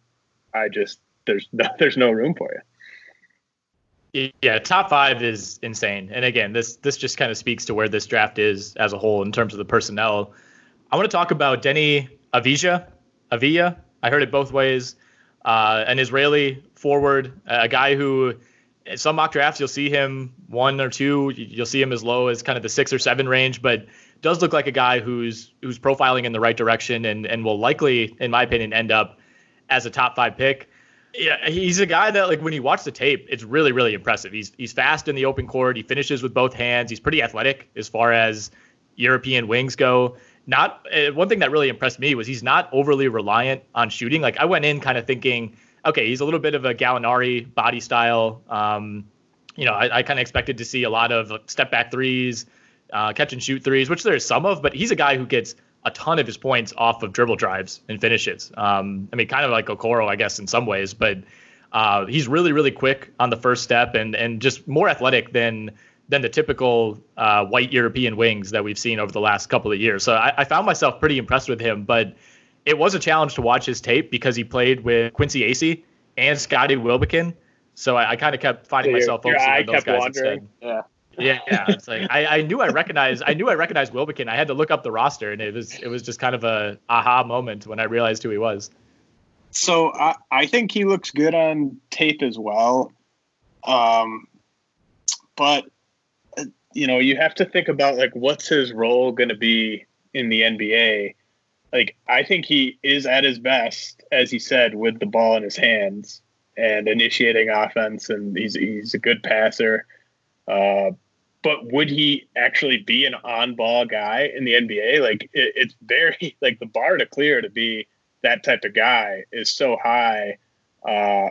I just there's no, there's no room for you. Yeah, top five is insane. And again, this this just kind of speaks to where this draft is as a whole in terms of the personnel. I want to talk about Deni Avdija. Avia. I heard it both ways. Uh, an Israeli forward, a guy who some mock drafts you'll see him one or two, you'll see him as low as kind of the six or seven range, but does look like a guy who's who's profiling in the right direction and and will likely, in my opinion, end up as a top five pick yeah, he's a guy that like when you watch the tape, it's really really impressive. He's he's fast in the open court. He finishes with both hands. He's pretty athletic as far as European wings go. Not uh, one thing that really impressed me was he's not overly reliant on shooting. Like I went in kind of thinking, okay, he's a little bit of a Gallinari body style. Um, you know, I, I kind of expected to see a lot of step back threes, uh, catch and shoot threes, which there's some of, but he's a guy who gets a ton of his points off of dribble drives and finishes. Um, I mean, kind of like Okoro, I guess, in some ways, but uh, he's really, really quick on the first step and and just more athletic than than the typical uh, white European wings that we've seen over the last couple of years. So I, I, found myself pretty impressed with him, but it was a challenge to watch his tape because he played with Quincy Acy and Scotty Wilbekin. So I, I kind of kept finding your, myself focusing on those guys wandering. instead. Yeah. Yeah, yeah. It's like I, I knew I recognized I knew I recognized Wilbekin. I had to look up the roster, and it was it was just kind of a aha moment when I realized who he was. So I, I think he looks good on tape as well, um, but uh, you know you have to think about like what's his role going to be in the NBA. Like I think he is at his best, as he said, with the ball in his hands and initiating offense, and he's he's a good passer. Uh, but would he actually be an on-ball guy in the NBA? Like it, it's very like the bar to clear to be that type of guy is so high. Uh,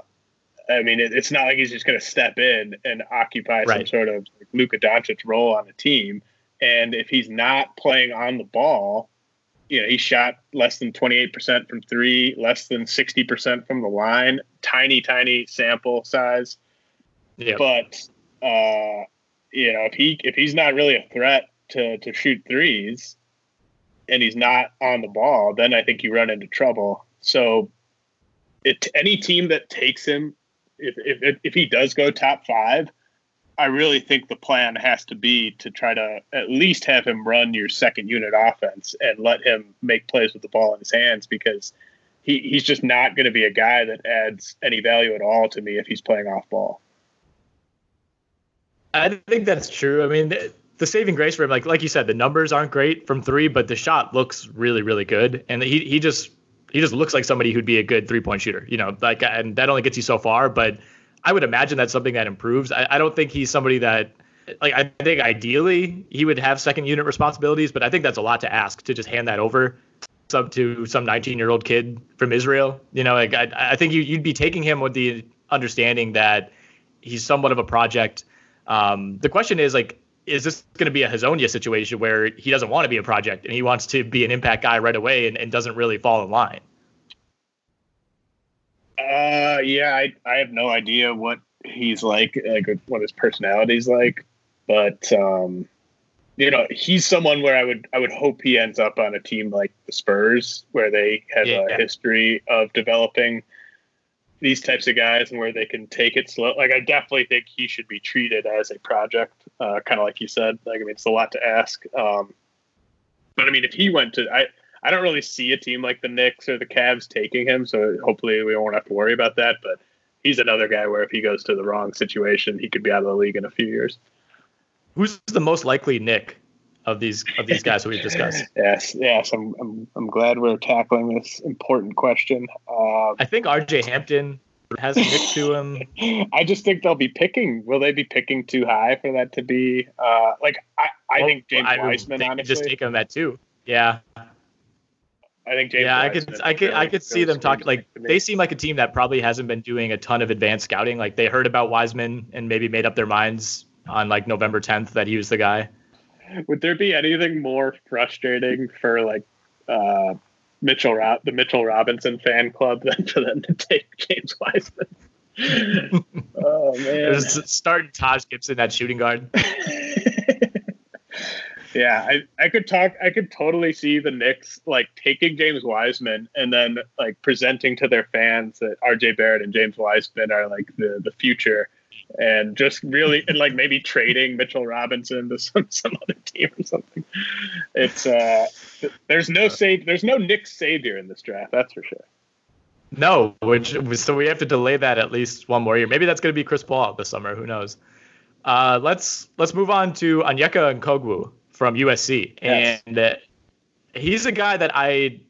I mean, it, it's not like he's just going to step in and occupy right. some sort of like Luka Doncic role on a team. And if he's not playing on the ball, you know, he shot less than 28% from three, less than 60% from the line, tiny, tiny sample size. Yeah. But, uh, you know, if he if he's not really a threat to to shoot threes, and he's not on the ball, then I think you run into trouble. So, it, any team that takes him, if, if if he does go top five, I really think the plan has to be to try to at least have him run your second unit offense and let him make plays with the ball in his hands because he, he's just not going to be a guy that adds any value at all to me if he's playing off ball. I think that's true. I mean, the, saving grace for him, like like you said, the numbers aren't great from three, but the shot looks really, really good, and he he just he just looks like somebody who'd be a good three point shooter. You know, like and that only gets you so far, but I would imagine that's something that improves. I, I don't think he's somebody that like I think ideally he would have second unit responsibilities, but I think that's a lot to ask to just hand that over sub to some 19 year old kid from Israel. You know, like I, I think you, you'd be taking him with the understanding that he's somewhat of a project um, the question is like, is this going to be a Hezonja situation where he doesn't want to be a project and he wants to be an impact guy right away and, and doesn't really fall in line? Uh, yeah, I, I have no idea what he's like, like what his personality's like, but um, you know, he's someone where I would I would hope he ends up on a team like the Spurs, where they have yeah, a yeah. history of developing these types of guys and where they can take it slow. Like I definitely think he should be treated as a project, uh, kind of like you said. Like I mean, it's a lot to ask. Um, but I mean, if he went to, I I don't really see a team like the Knicks or the Cavs taking him, so hopefully we won't have to worry about that. But he's another guy where if he goes to the wrong situation, he could be out of the league in a few years. Who's the most likely Knick of these of these guys who we've discussed? yes, yes. I'm, I'm I'm glad we're tackling this important question. Uh, I think R.J. Hampton has a Knick to him. I just think they'll be picking. Will they be picking too high for that to be uh, like? I, I well, think James I Wiseman. honestly, just take him at two. Yeah. I think James yeah, Wiseman I could, I could, I could see them talking like they seem like a team that probably hasn't been doing a ton of advanced scouting. Like they heard about Wiseman and maybe made up their minds on like November 10th that he was the guy. Would there be anything more frustrating for like uh, Mitchell Rob the Mitchell Robinson fan club than for them to take James Wiseman? oh man, Just start Taj Gibson at shooting guard. Yeah, I, I could talk. I could totally see the Knicks like taking James Wiseman and then like presenting to their fans that R.J. Barrett and James Wiseman are like the the future, and just really and like maybe trading Mitchell Robinson to some some other team or something. It's uh, there's no save. There's no Knick savior in this draft. That's for sure. No, which so we have to delay that at least one more year. Maybe that's going to be Chris Paul this summer. Who knows? Uh, let's let's move on to Onyeka Okongwu from USC, Yes. and uh, he's a guy that I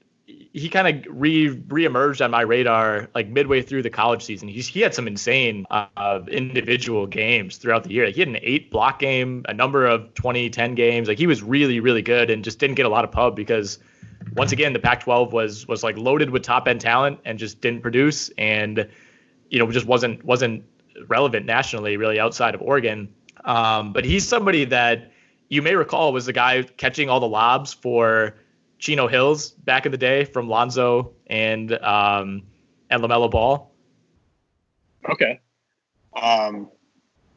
he kind of re reemerged on my radar like midway through the college season. He's he had some insane uh, individual games throughout the year. Like, he had an eight block game, a number of 20, 10 games. Like he was really really good and just didn't get a lot of pub because once again the Pac-12 was was like loaded with top end talent and just didn't produce and you know just wasn't wasn't relevant nationally really outside of Oregon. Um, but he's somebody that you may recall was the guy catching all the lobs for Chino Hills back in the day from Lonzo and um, and LaMelo Ball. Okay. Um,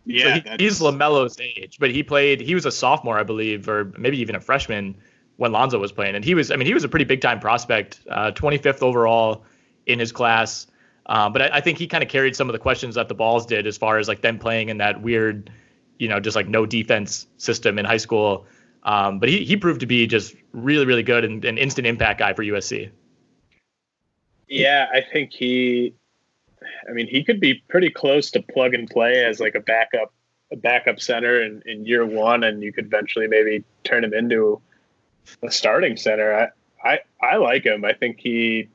yeah, so he, he's LaMelo's age, but he played. He was a sophomore, I believe, or maybe even a freshman when Lonzo was playing, and he was. I mean, he was a pretty big time prospect, uh, 25th overall in his class. Um, but I, I think he kind of carried some of the questions that the Balls did, as far as like them playing in that weird, you know, just like no defense system in high school. Um, but he he proved to be just really really good and an instant impact guy for USC. Yeah, I think he. I mean, he could be pretty close to plug and play as like a backup, a backup center in, in year one, and you could eventually maybe turn him into a starting center. I, I, I like him. I think he,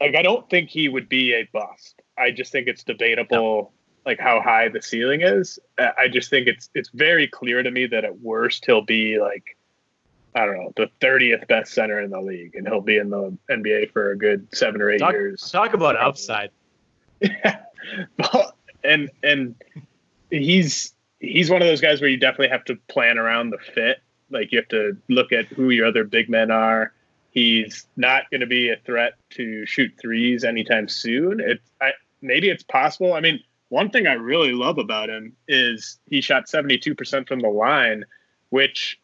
like, I don't think he would be a bust. I just think it's debatable, like how high the ceiling is. I just think it's it's very clear to me that at worst he'll be like I don't know, the 30th best center in the league, and he'll be in the NBA for a good seven or eight Talk, years. talk about upside. Yeah. and and he's he's one of those guys where you definitely have to plan around the fit. Like you have to look at who your other big men are. He's not going to be a threat to shoot threes anytime soon. It's I, maybe it's possible. I mean, one thing I really love about him is he shot 72% from the line, which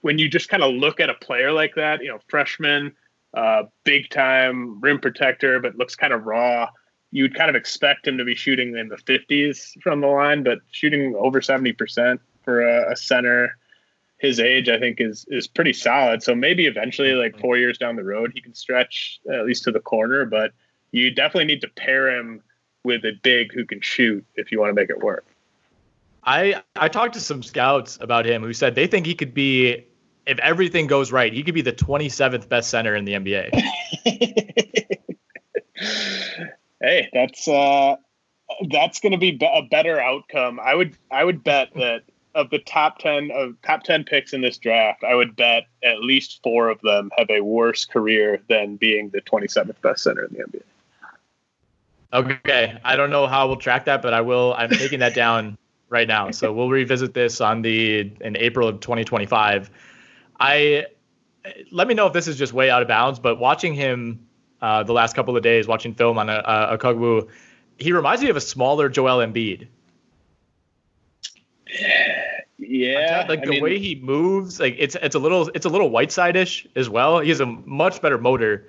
when you just kind of look at a player like that, you know, freshman, uh, big time rim protector, but looks kind of raw. You would kind of expect him to be shooting in the 50s from the line, but shooting over 70% for a, a center his age, I think, is is pretty solid. So maybe eventually, like four years down the road, he can stretch at least to the corner. But you definitely need to pair him with a big who can shoot if you want to make it work. I I talked to some scouts about him who said they think he could be, if everything goes right, he could be the 27th best center in the NBA. Hey, that's uh, that's going to be be- a better outcome. I would I would bet that of the top ten of top ten picks in this draft, I would bet at least four of them have a worse career than being the 27th best center in the NBA. Okay, I don't know how we'll track that, but I will. I'm taking that down right now. So we'll revisit this on the in April of 2025. I let me know if this is just way out of bounds, but watching him uh, the last couple of days, watching film on a, a, Okongwu, he reminds me of a smaller Joel Embiid. Yeah, like I the mean- way he moves, like it's it's a little it's a little Whiteside-ish as well. He has a much better motor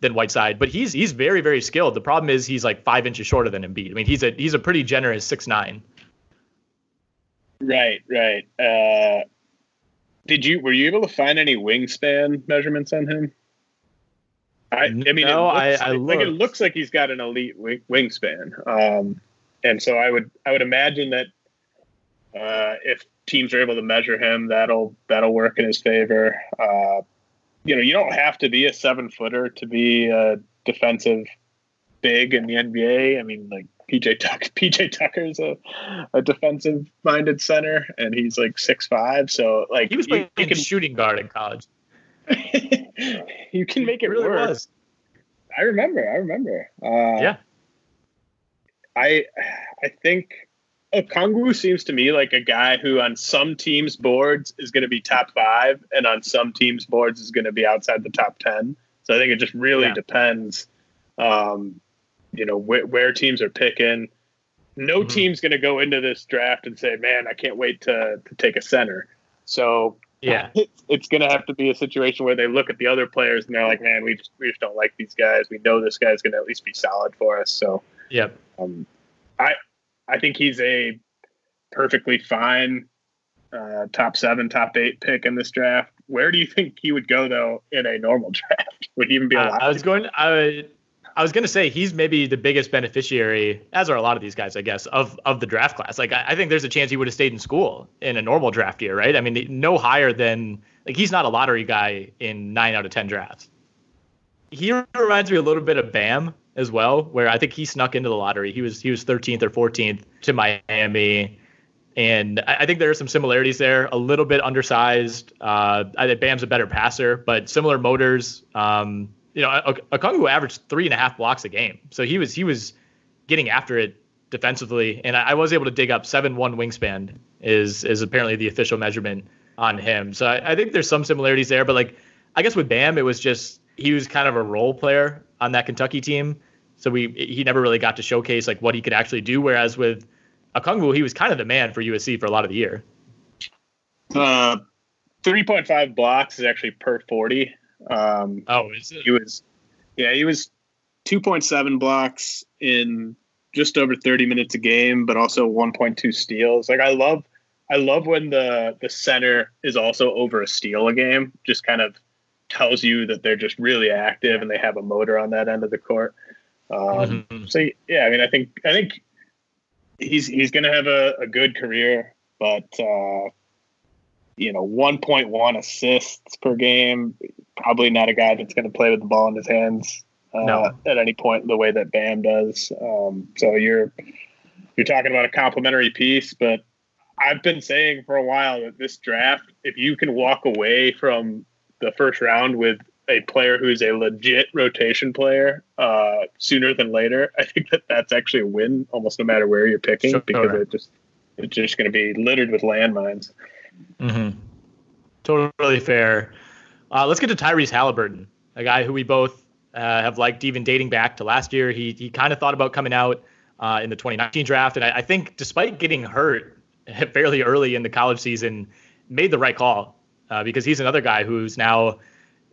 than Whiteside, but he's he's very very skilled. The problem is he's like five inches shorter than Embiid. I mean, he's a he's a pretty generous six nine. Right, right. Uh, did you were you able to find any wingspan measurements on him? I, I mean, No, I- I like it looks like he's got an elite wing, wingspan, um, and so I would I would imagine that uh, if teams are able to measure him, that'll that'll work in his favor. Uh, you know, you don't have to be a seven footer to be a defensive big in the NBA. I mean, like PJ Tucker, PJ Tucker's a, a defensive minded center, and he's like six five. So like He was you, playing you can shooting guard in college. you can make it really work. was. I remember. I remember. Uh, Yeah. I I think Okongwu seems to me like a guy who on some teams' boards is going to be top five, and on some teams' boards is going to be outside the top ten. So I think it just really Yeah. depends, um, you know, where, where teams are picking. No team's going to go into this draft and say, "Man, I can't wait to to take a center." So Yeah. it's, it's going to have to be a situation where they look at the other players and they're like, "Man, we just, we just don't like these guys. We know this guy's going to at least be solid for us." So Yep. um, I I think he's a perfectly fine uh, top seven, top eight pick in this draft. Where do you think he would go though in a normal draft? Would he even be Uh. I was going. I I was going to say he's maybe the biggest beneficiary, as are a lot of these guys, I guess, of of the draft class. Like I, I think there's a chance he would have stayed in school in a normal draft year, right? I mean, no higher than like he's not a lottery guy in nine out of ten drafts. He reminds me a little bit of Bam as well, where I think he snuck into the lottery. He was he was 13th or 14th to Miami. And I I think there are some similarities there. A little bit undersized. Uh, I think Bam's a better passer, but similar motors. Um, you know, Ok- Okongwu averaged three and a half blocks a game, so he was he was getting after it defensively. And I, I was able to dig up seven one wingspan is is apparently the official measurement on him. So I, I think there's some similarities there. But like, I guess with Bam, it was just he was kind of a role player on that Kentucky team, so we he never really got to showcase like what he could actually do. Whereas with Okongwu, he was kind of the man for USC for a lot of the year. Uh, three point five blocks is actually per forty. Um, oh, is it? He was, yeah, he was two point seven blocks in just over thirty minutes a game, but also one point two steals. Like I love, I love when the the center is also over a steal a game. Just kind of tells you that they're just really active and they have a motor on that end of the court. Um, So yeah, I mean, I think I think he's he's going to have a, a good career, but uh, you know, one point one assists per game. Probably not a guy that's going to play with the ball in his hands uh, No. at any point the way that Bam does. Um, so you're you're talking about a complimentary piece, but I've been saying for a while that this draft, if you can walk away from the first round with a player who's a legit rotation player uh, sooner than later, I think that that's actually a win almost no matter where you're picking Sure. because it just it's just going to be littered with landmines. Mm-hmm. Totally fair. Uh, let's get to Tyrese Halliburton, a guy who we both uh, have liked even dating back to last year. He he kind of thought about coming out uh, in the 2019 draft, and I, I think despite getting hurt fairly early in the college season, made the right call uh, because he's another guy who's now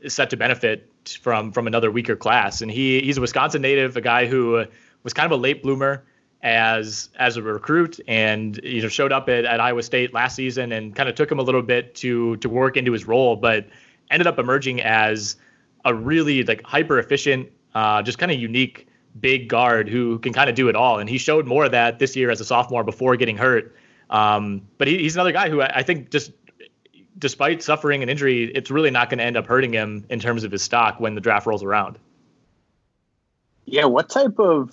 set to benefit from from another weaker class. And he he's a Wisconsin native, a guy who was kind of a late bloomer as as a recruit, and you know showed up at, at Iowa State last season, and kind of took him a little bit to to work into his role, but ended up emerging as a really like hyper efficient, uh, just kind of unique big guard who can kind of do it all. And he showed more of that this year as a sophomore before getting hurt. Um, but he, he's another guy who I, I think just despite suffering an injury, it's really not going to end up hurting him in terms of his stock when the draft rolls around. Yeah, what type of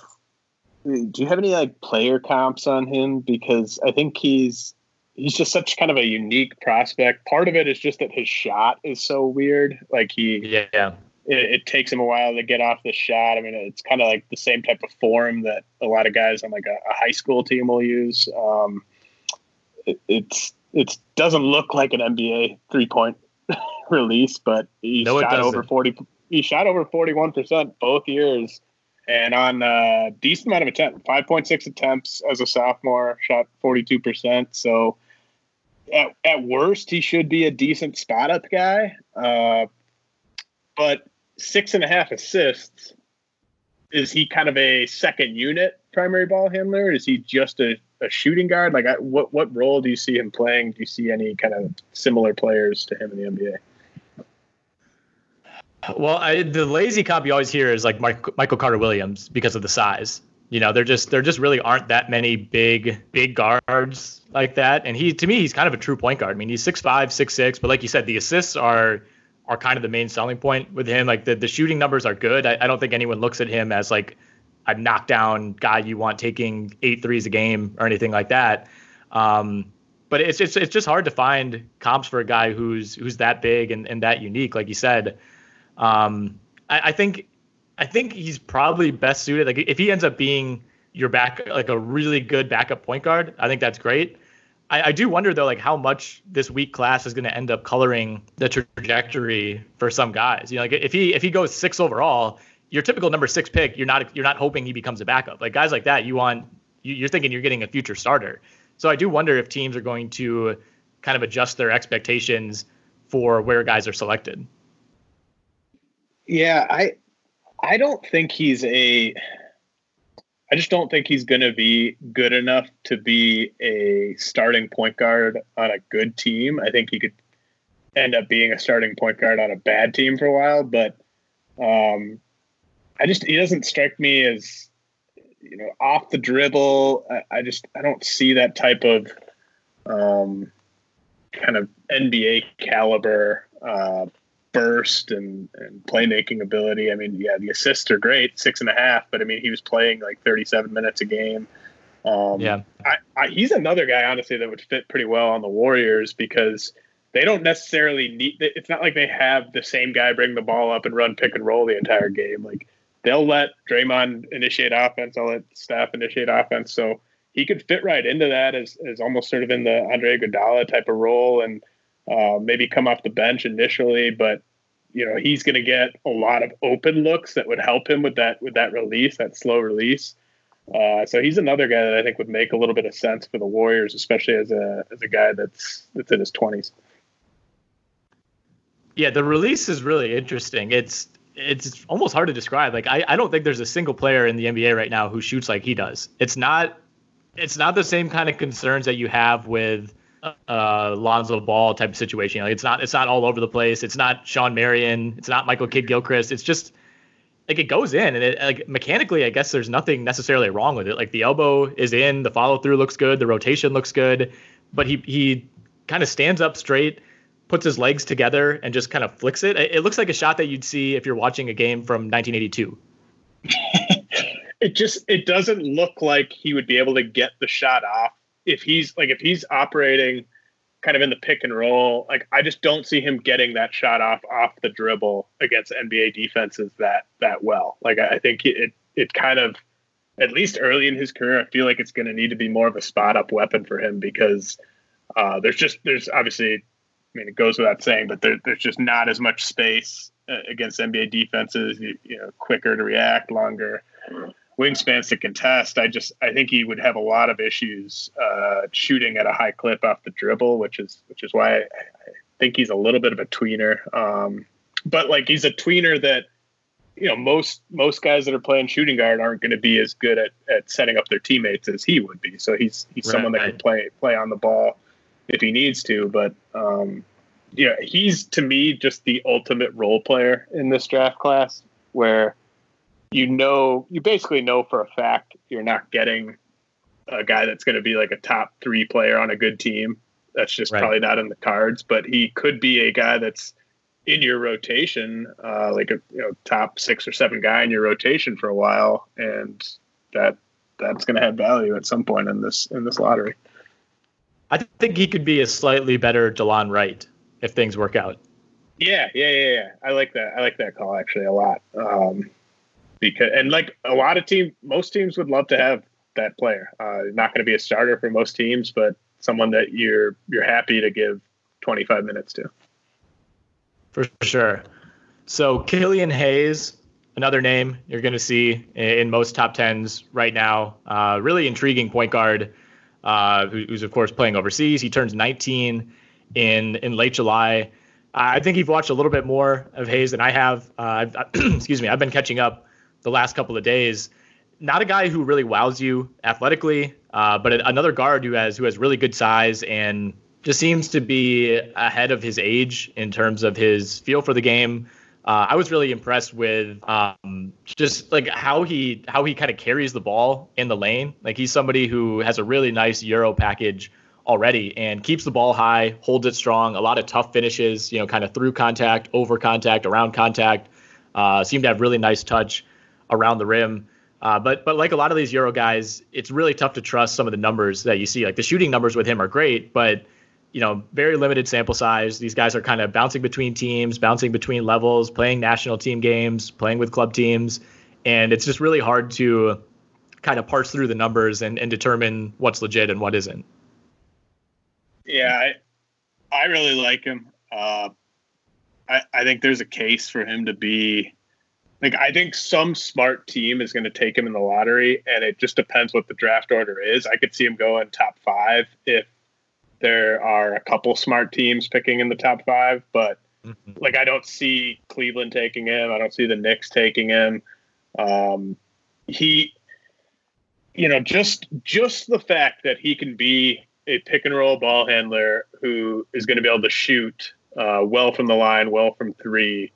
do you have any like player comps on him? Because I think he's he's just such kind of a unique prospect. Part of it is just that his shot is so weird. Like he yeah. It, it takes him a while to get off the shot. I mean, it's kind of like the same type of form that a lot of guys on like a, a high school team will use. Um, it, it's it doesn't look like an NBA three point release, but he No, shot over forty. He shot over forty one percent both years, and on a decent amount of attempt, five point six attempts as a sophomore, shot forty two percent. So at, at worst, he should be a decent spot up guy. Uh, but six and a half assists. Is he kind of a second unit primary ball handler? Is he just a, a shooting guard? Like, I, what what role do you see him playing? Do you see any kind of similar players to him in the NBA? Well, I, the lazy cop you always hear is like Michael Carter Williams because of the size. You know, there just there just really aren't that many big big guards like that. And he to me he's kind of a true point guard. I mean, he's six five, six six, but like you said, the assists are are kind of the main selling point with him. Like the, the shooting numbers are good. I, I don't think anyone looks at him as like a knockdown guy you want taking eight threes a game or anything like that. Um, but it's just it's just hard to find comps for a guy who's who's that big and, and that unique, like you said. Um, I, I think I think he's probably best suited. Like if he ends up being your back like a really good backup point guard. I think that's great. I, I do wonder though, like how much this weak class is going to end up coloring the trajectory for some guys. You know, like if he if he goes six overall, your typical number six pick, you're not you're not hoping he becomes a backup. Like guys like that, you want you, are thinking you're getting a future starter. So I do wonder if teams are going to kind of adjust their expectations for where guys are selected. Yeah, I I don't think he's a I just don't think he's going to be good enough to be a starting point guard on a good team. I think he could end up being a starting point guard on a bad team for a while, but um, I just he doesn't strike me as you know off the dribble. I, I just I don't see that type of um, kind of NBA caliber uh, burst and, and playmaking ability. I mean, yeah, the assists are great, six and a half, but I mean, he was playing like 37 minutes a game. Um, yeah, I, I, he's another guy, honestly, that would fit pretty well on the Warriors because they don't necessarily need. It's not like they have the same guy bring the ball up and run pick and roll the entire game. Like they'll let Draymond initiate offense, I'll let Steph initiate offense. So he could fit right into that as, as almost sort of in the Andre Iguodala type of role and uh, maybe come off the bench initially, but you know he's going to get a lot of open looks that would help him with that with that release, that slow release. Uh, so he's another guy that I think would make a little bit of sense for the Warriors, especially as a as a guy that's that's in his twenties. Yeah, the release is really interesting. It's it's almost hard to describe. Like I, I don't think there's a single player in the NBA right now who shoots like he does. It's not it's not the same kind of concerns that you have with uh, Lonzo Ball type of situation. Like it's not it's not all over the place. It's not Shawn Marion. It's not Michael Kidd Gilchrist. It's just like it goes in and it like mechanically. I guess there's nothing necessarily wrong with it. Like the elbow is in, the follow through looks good, the rotation looks good, but he he kind of stands up straight, puts his legs together, and just kind of flicks it. It looks like a shot that you'd see if you're watching a game from 1982. it just it doesn't look like he would be able to get the shot off if he's like if he's operating kind of in the pick and roll like i just don't see him getting that shot off off the dribble against nba defenses that that well like i, I think it it kind of at least early in his career i feel like it's going to need to be more of a spot up weapon for him because uh, there's just there's obviously i mean it goes without saying but there, there's just not as much space uh, against nba defenses you, you know quicker to react longer wingspans to contest. I just I think he would have a lot of issues uh, shooting at a high clip off the dribble, which is which is why I, I think he's a little bit of a tweener. Um, but like he's a tweener that you know most most guys that are playing shooting guard aren't going to be as good at, at setting up their teammates as he would be. So he's he's right. someone that can play play on the ball if he needs to. But um, yeah, he's to me just the ultimate role player in this draft class where you know, you basically know for a fact you're not getting a guy that's going to be like a top three player on a good team. That's just right. probably not in the cards. But he could be a guy that's in your rotation, uh, like a you know top six or seven guy in your rotation for a while, and that that's going to have value at some point in this in this lottery. I think he could be a slightly better Delon Wright if things work out. Yeah, yeah, yeah, yeah. I like that. I like that call actually a lot. Um, because and like a lot of teams, most teams would love to have that player. Uh, not going to be a starter for most teams, but someone that you're you're happy to give 25 minutes to. For sure. So Killian Hayes, another name you're going to see in most top tens right now. Uh, really intriguing point guard, uh, who's of course playing overseas. He turns 19 in in late July. I think you've watched a little bit more of Hayes than I have. Uh, excuse me. I've been catching up the last couple of days. Not a guy who really wows you athletically, uh, but another guard who has who has really good size and just seems to be ahead of his age in terms of his feel for the game. Uh, I was really impressed with um, just like how he how he kind of carries the ball in the lane. Like he's somebody who has a really nice Euro package already and keeps the ball high, holds it strong. A lot of tough finishes, you know, kind of through contact, over contact, around contact. Uh, seemed to have really nice touch around the rim. Uh, but but like a lot of these Euro guys, it's really tough to trust some of the numbers that you see. Like the shooting numbers with him are great, but you know very limited sample size. These guys are kind of bouncing between teams, bouncing between levels, playing national team games, playing with club teams, and it's just really hard to kind of parse through the numbers and, and determine what's legit and what isn't. Yeah, I, I really like him. Uh, I, I think there's a case for him to be like I think some smart team is going to take him in the lottery, and it just depends what the draft order is. I could see him going top five if there are a couple smart teams picking in the top five, but mm-hmm. like I don't see Cleveland taking him. I don't see the Knicks taking him. Um, he, you know, just just the fact that he can be a pick and roll ball handler who is going to be able to shoot uh, well from the line, well from three,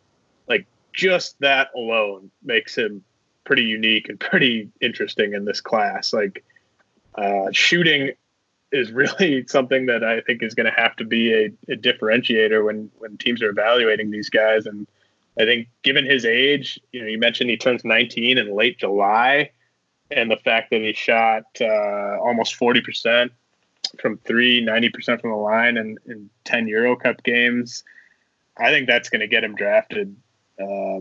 like just that alone makes him pretty unique and pretty interesting in this class. Like uh, shooting is really something that I think is going to have to be a, a, differentiator when when teams are evaluating these guys. And I think given his age, you know, you mentioned he turns 19 in late July, and the fact that he shot uh, almost 40 percent from three, 90 percent from the line, and in 10 Euro Cup games, I think that's going to get him drafted. Uh,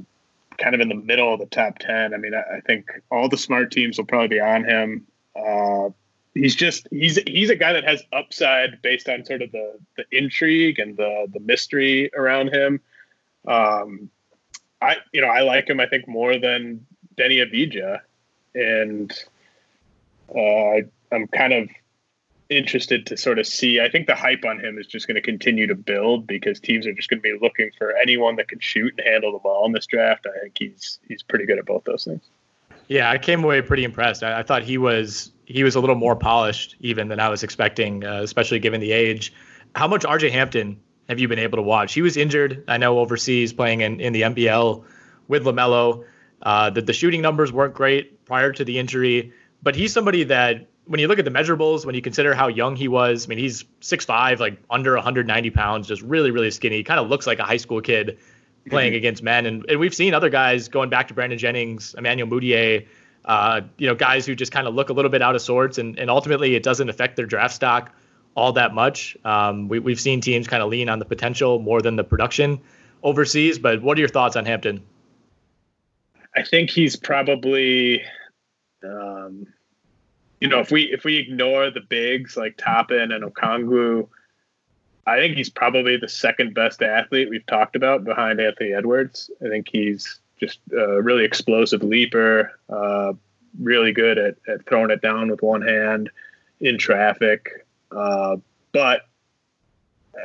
kind of in the middle of the top 10. I mean, I, I think all the smart teams will probably be on him. Uh, he's just he's he's a guy that has upside based on sort of the the intrigue and the the mystery around him. Um, I you know I like him I think more than Deni Avdija, and uh, I'm kind of interested to sort of see. I think the hype on him is just going to continue to build because teams are just going to be looking for anyone that can shoot and handle the ball in this draft. I think he's he's pretty good at both those things. Yeah, I came away pretty impressed. I, I thought he was he was a little more polished even than I was expecting, uh, especially given the age. How much RJ Hampton have you been able to watch? He was injured, I know, overseas playing in, in the NBL with LaMelo. Uh, the, the shooting numbers weren't great prior to the injury, but he's somebody that when you look at the measurables, when you consider how young he was, I mean, he's 6'5, like under 190 pounds, just really, really skinny. Kind of looks like a high school kid playing against men. And, and we've seen other guys going back to Brandon Jennings, Emmanuel Mudiay, uh, you know, guys who just kind of look a little bit out of sorts, and, and ultimately it doesn't affect their draft stock all that much. Um, we, we've seen teams kind of lean on the potential more than the production overseas. But what are your thoughts on Hampton? I think he's probably, um, you know, if we if we ignore the bigs like Toppin and Okongwu, I think he's probably the second best athlete we've talked about behind Anthony Edwards. I think he's just a really explosive leaper, uh, really good at, at throwing it down with one hand in traffic. Uh, but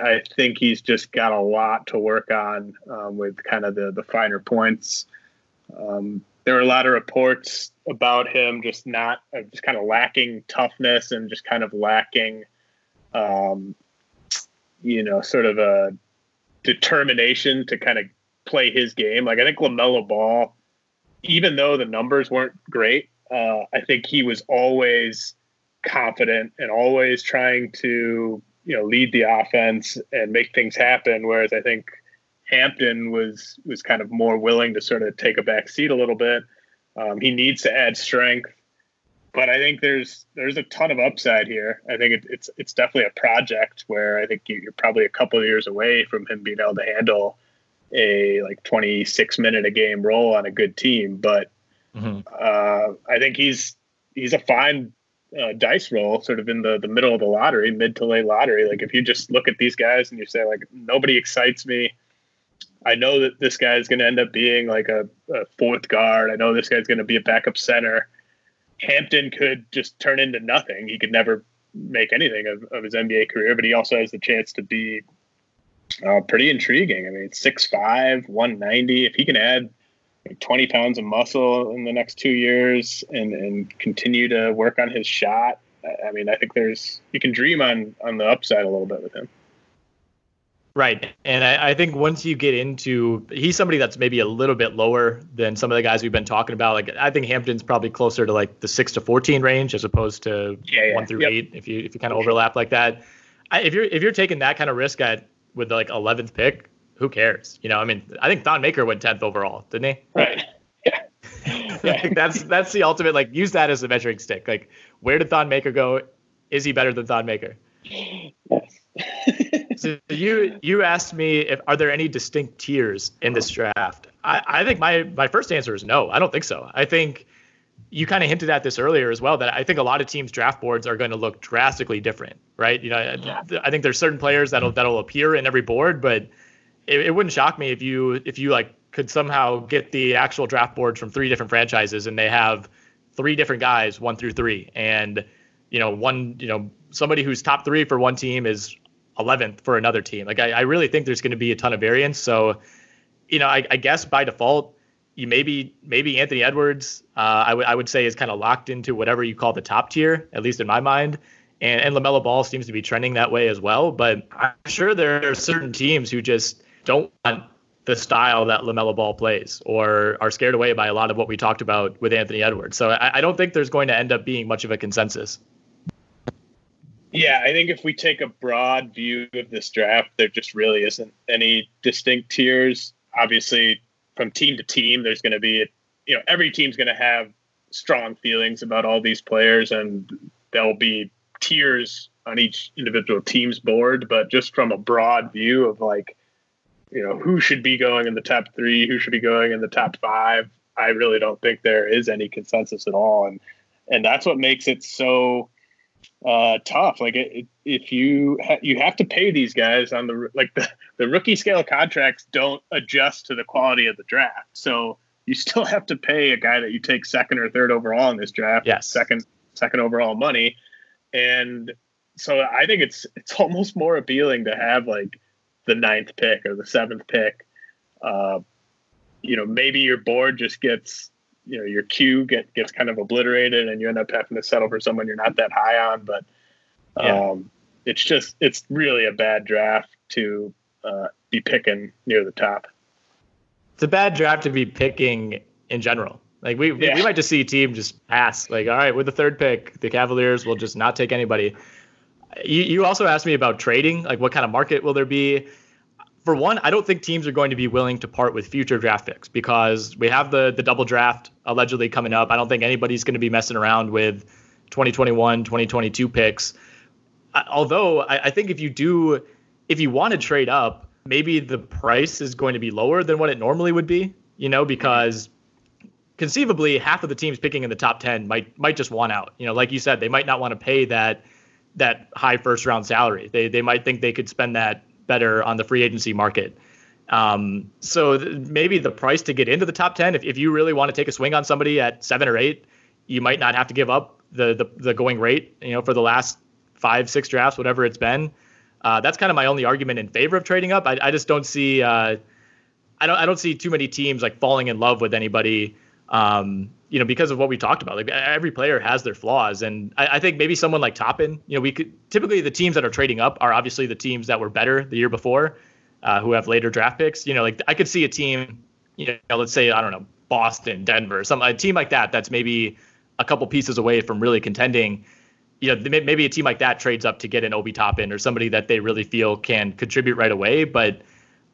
I think he's just got a lot to work on um, with kind of the, the finer points. Um, there were a lot of reports about him just not uh, just kind of lacking toughness and just kind of lacking, um, you know, sort of a determination to kind of play his game. Like I think LaMelo Ball, even though the numbers weren't great, uh, I think he was always confident and always trying to you know lead the offense and make things happen. Whereas I think Hampton was was kind of more willing to sort of take a back seat a little bit. Um, he needs to add strength, but I think there's there's a ton of upside here. I think it, it's it's definitely a project where I think you're probably a couple of years away from him being able to handle a like 26 minute a game role on a good team, but mm-hmm. uh, I think he's he's a fine uh, dice roll, sort of in the the middle of the lottery, mid to late lottery. Like if you just look at these guys and you say like nobody excites me. I know that this guy is going to end up being like a, a fourth guard. I know this guy's going to be a backup center. Hampton could just turn into nothing. He could never make anything of, of his NBA career, but he also has the chance to be uh, pretty intriguing. I mean, 6'5, 190. If he can add like 20 pounds of muscle in the next two years and, and continue to work on his shot, I mean, I think there's, you can dream on, on the upside a little bit with him. Right. And I, I, think once you get into, he's somebody that's maybe a little bit lower than some of the guys we've been talking about. Like, I think Hampton's probably closer to like the six to 14 range as opposed to yeah, yeah. one through yep. eight. If you, if you kind of overlap like that, I, if you're, if you're taking that kind of risk at with like 11th pick, who cares? You know, I mean, I think Thon Maker went 10th overall, didn't he? Right. Yeah. yeah. that's that's the ultimate. Like, use that as a measuring stick. Like, where did Thon Maker go? Is he better than Thon Maker? Yes. so you you asked me if are there any distinct tiers in this draft? I, I think my my first answer is no. I don't think so. I think you kind of hinted at this earlier as well that I think a lot of teams' draft boards are going to look drastically different, right? You know, yeah. I think there's certain players that'll that'll appear in every board, but it, it wouldn't shock me if you if you like could somehow get the actual draft boards from three different franchises and they have three different guys, one through three, and you know, one, you know, somebody who's top three for one team is 11th for another team. Like, I, I really think there's going to be a ton of variance. So, you know, I, I guess by default, you maybe maybe Anthony Edwards, uh, I would would say is kind of locked into whatever you call the top tier, at least in my mind. And, and LaMelo Ball seems to be trending that way as well. But I'm sure there are certain teams who just don't want the style that LaMelo Ball plays or are scared away by a lot of what we talked about with Anthony Edwards. So I, I don't think there's going to end up being much of a consensus. Yeah, I think if we take a broad view of this draft, there just really isn't any distinct tiers. Obviously, from team to team, there's going to be, you know, every team's going to have strong feelings about all these players, and there'll be tiers on each individual team's board. But just from a broad view of like, you know, who should be going in the top three, who should be going in the top five, I really don't think there is any consensus at all, and and that's what makes it so uh, tough. Like it, it, if you ha- you have to pay these guys on the like the, the rookie scale contracts don't adjust to the quality of the draft. So you still have to pay a guy that you take second or third overall in this draft. Yes. second second overall money, and so I think it's it's almost more appealing to have like the ninth pick or the seventh pick. Uh, you know, maybe your board just gets you know your queue get gets kind of obliterated and you end up having to settle for someone you're not that high on but yeah. um, it's just it's really a bad draft to uh, be picking near the top. It's a bad draft to be picking in general. Like we yeah. we might just see a team just pass. Like all right with the third pick. The cavaliers will just not take anybody. You, you also asked me about trading. Like what kind of market will there be for one, I don't think teams are going to be willing to part with future draft picks because we have the the double draft allegedly coming up. I don't think anybody's going to be messing around with 2021, 2022 picks. Although I, I think if you do, if you want to trade up, maybe the price is going to be lower than what it normally would be. You know, because conceivably half of the teams picking in the top 10 might might just want out. You know, like you said, they might not want to pay that that high first round salary. They they might think they could spend that better on the free agency market. Um, so th- maybe the price to get into the top 10, if, if you really want to take a swing on somebody at seven or eight, you might not have to give up the, the, the going rate, you know, for the last five, six drafts, whatever it's been. Uh, that's kind of my only argument in favor of trading up. I, I just don't see, uh, I don't, I don't see too many teams like falling in love with anybody, um, you know, because of what we talked about. Like every player has their flaws, and I, I, think maybe someone like Toppin, you know, we could typically the teams that are trading up are obviously the teams that were better the year before, uh, who have later draft picks. You know, like I could see a team, you know, let's say I don't know Boston, Denver, some a team like that that's maybe a couple pieces away from really contending. You know, maybe a team like that trades up to get an Obi Toppin or somebody that they really feel can contribute right away. But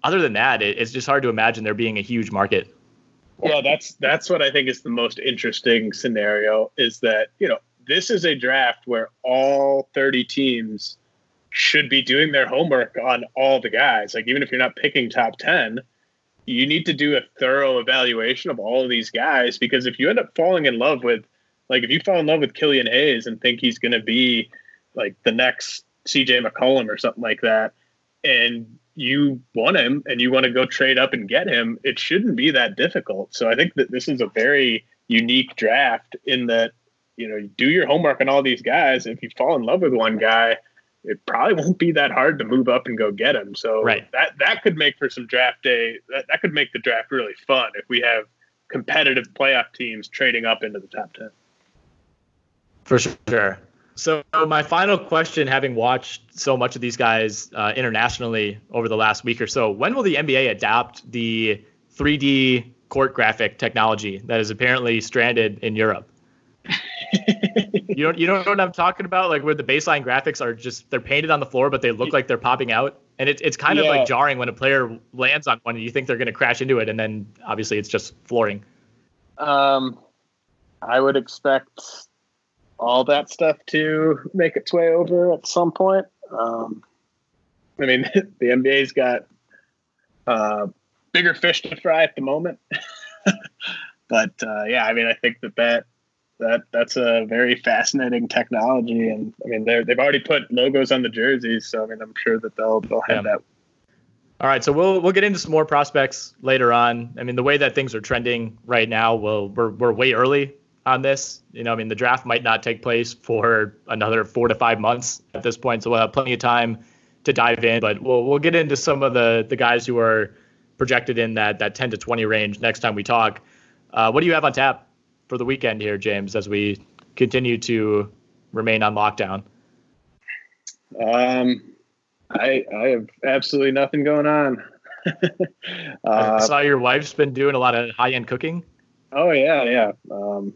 other than that, it, it's just hard to imagine there being a huge market. Well, that's that's what I think is the most interesting scenario is that, you know, this is a draft where all 30 teams should be doing their homework on all the guys. Like even if you're not picking top 10, you need to do a thorough evaluation of all of these guys because if you end up falling in love with like if you fall in love with Killian Hayes and think he's going to be like the next CJ McCollum or something like that and you want him and you want to go trade up and get him, it shouldn't be that difficult. So I think that this is a very unique draft in that, you know, you do your homework on all these guys. If you fall in love with one guy, it probably won't be that hard to move up and go get him. So right. that that could make for some draft day. That, that could make the draft really fun if we have competitive playoff teams trading up into the top ten. For sure. So my final question, having watched so much of these guys uh, internationally over the last week or so, when will the NBA adopt the 3D court graphic technology that is apparently stranded in Europe? you don't you don't know what I'm talking about? Like where the baseline graphics are just they're painted on the floor, but they look like they're popping out, and it's it's kind yeah. of like jarring when a player lands on one and you think they're going to crash into it, and then obviously it's just flooring. Um, I would expect all that stuff to make its way over at some point. Um, I mean, the NBA's got uh, bigger fish to fry at the moment. but uh, yeah, I mean, I think that that that that's a very fascinating technology, and I mean they they've already put logos on the jerseys, so I mean I'm sure that they'll they'll have yeah. that. All right, so we'll we'll get into some more prospects later on. I mean, the way that things are trending right now, well, we're we're way early on this. You know, I mean, the draft might not take place for another four to five months at this point, so we'll have plenty of time to dive in. But we'll we'll get into some of the the guys who are projected in that that 10 to 20 range next time we talk. Uh, what do you have on tap for the weekend here, James, as we continue to remain on lockdown? Um, I I have absolutely nothing going on. uh, I saw your wife's been doing a lot of high end cooking. Oh yeah, yeah, um,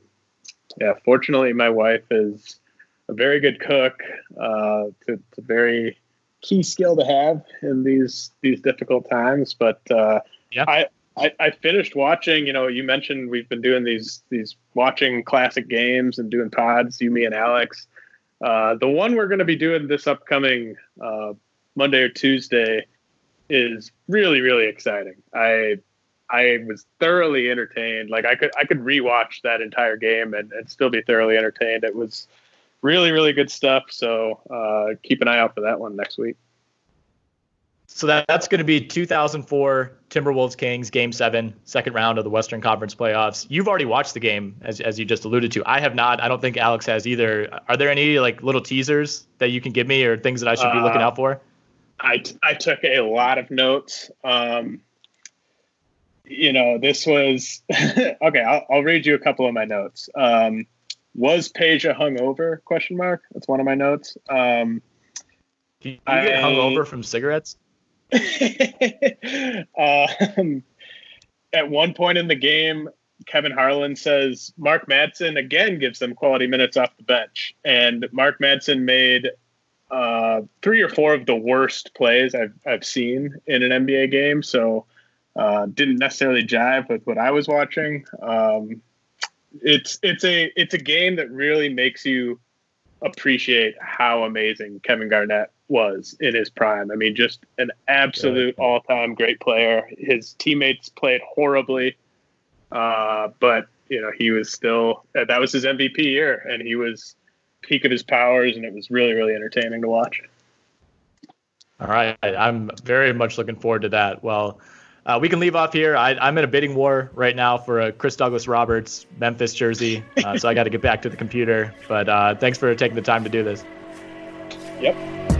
yeah. Fortunately, my wife is a very good cook. Uh, it's, a very key skill to have in these these difficult times. But uh, yeah, I I, I finished watching. You know, you mentioned we've been doing these these watching classic games and doing pods. You, me, and Alex. Uh, the one we're going to be doing this upcoming uh, Monday or Tuesday is really really exciting. I I was thoroughly entertained. Like I could I could rewatch that entire game and, and still be thoroughly entertained. It was really really good stuff. So uh, keep an eye out for that one next week. So that, that's going to be 2004 Timberwolves Kings Game Seven, second round of the Western Conference playoffs. You've already watched the game, as as you just alluded to. I have not. I don't think Alex has either. Are there any like little teasers that you can give me, or things that I should be looking out for? Uh, I I took a lot of notes. Um, you know, this was okay. I'll, I'll read you a couple of my notes. Um, was Peja hungover? Question mark. That's one of my notes. Um, Do you get hungover from cigarettes? um, at one point in the game, Kevin Harlan says Mark Madsen again gives them quality minutes off the bench, and Mark Madsen made uh, three or four of the worst plays I've I've seen in an NBA game. So uh, didn't necessarily jive with what I was watching. Um, it's it's a it's a game that really makes you appreciate how amazing Kevin Garnett was in his prime. I mean, just an absolute yeah. all-time great player. His teammates played horribly, uh, but you know he was still that was his MVP year, and he was peak of his powers, and it was really really entertaining to watch. All right, I'm very much looking forward to that. Well. Uh, we can leave off here. I, am in a bidding war right now for a Chris Douglas-Roberts Memphis jersey, uh, so I got to get back to the computer. But uh, thanks for taking the time to do this. Yep.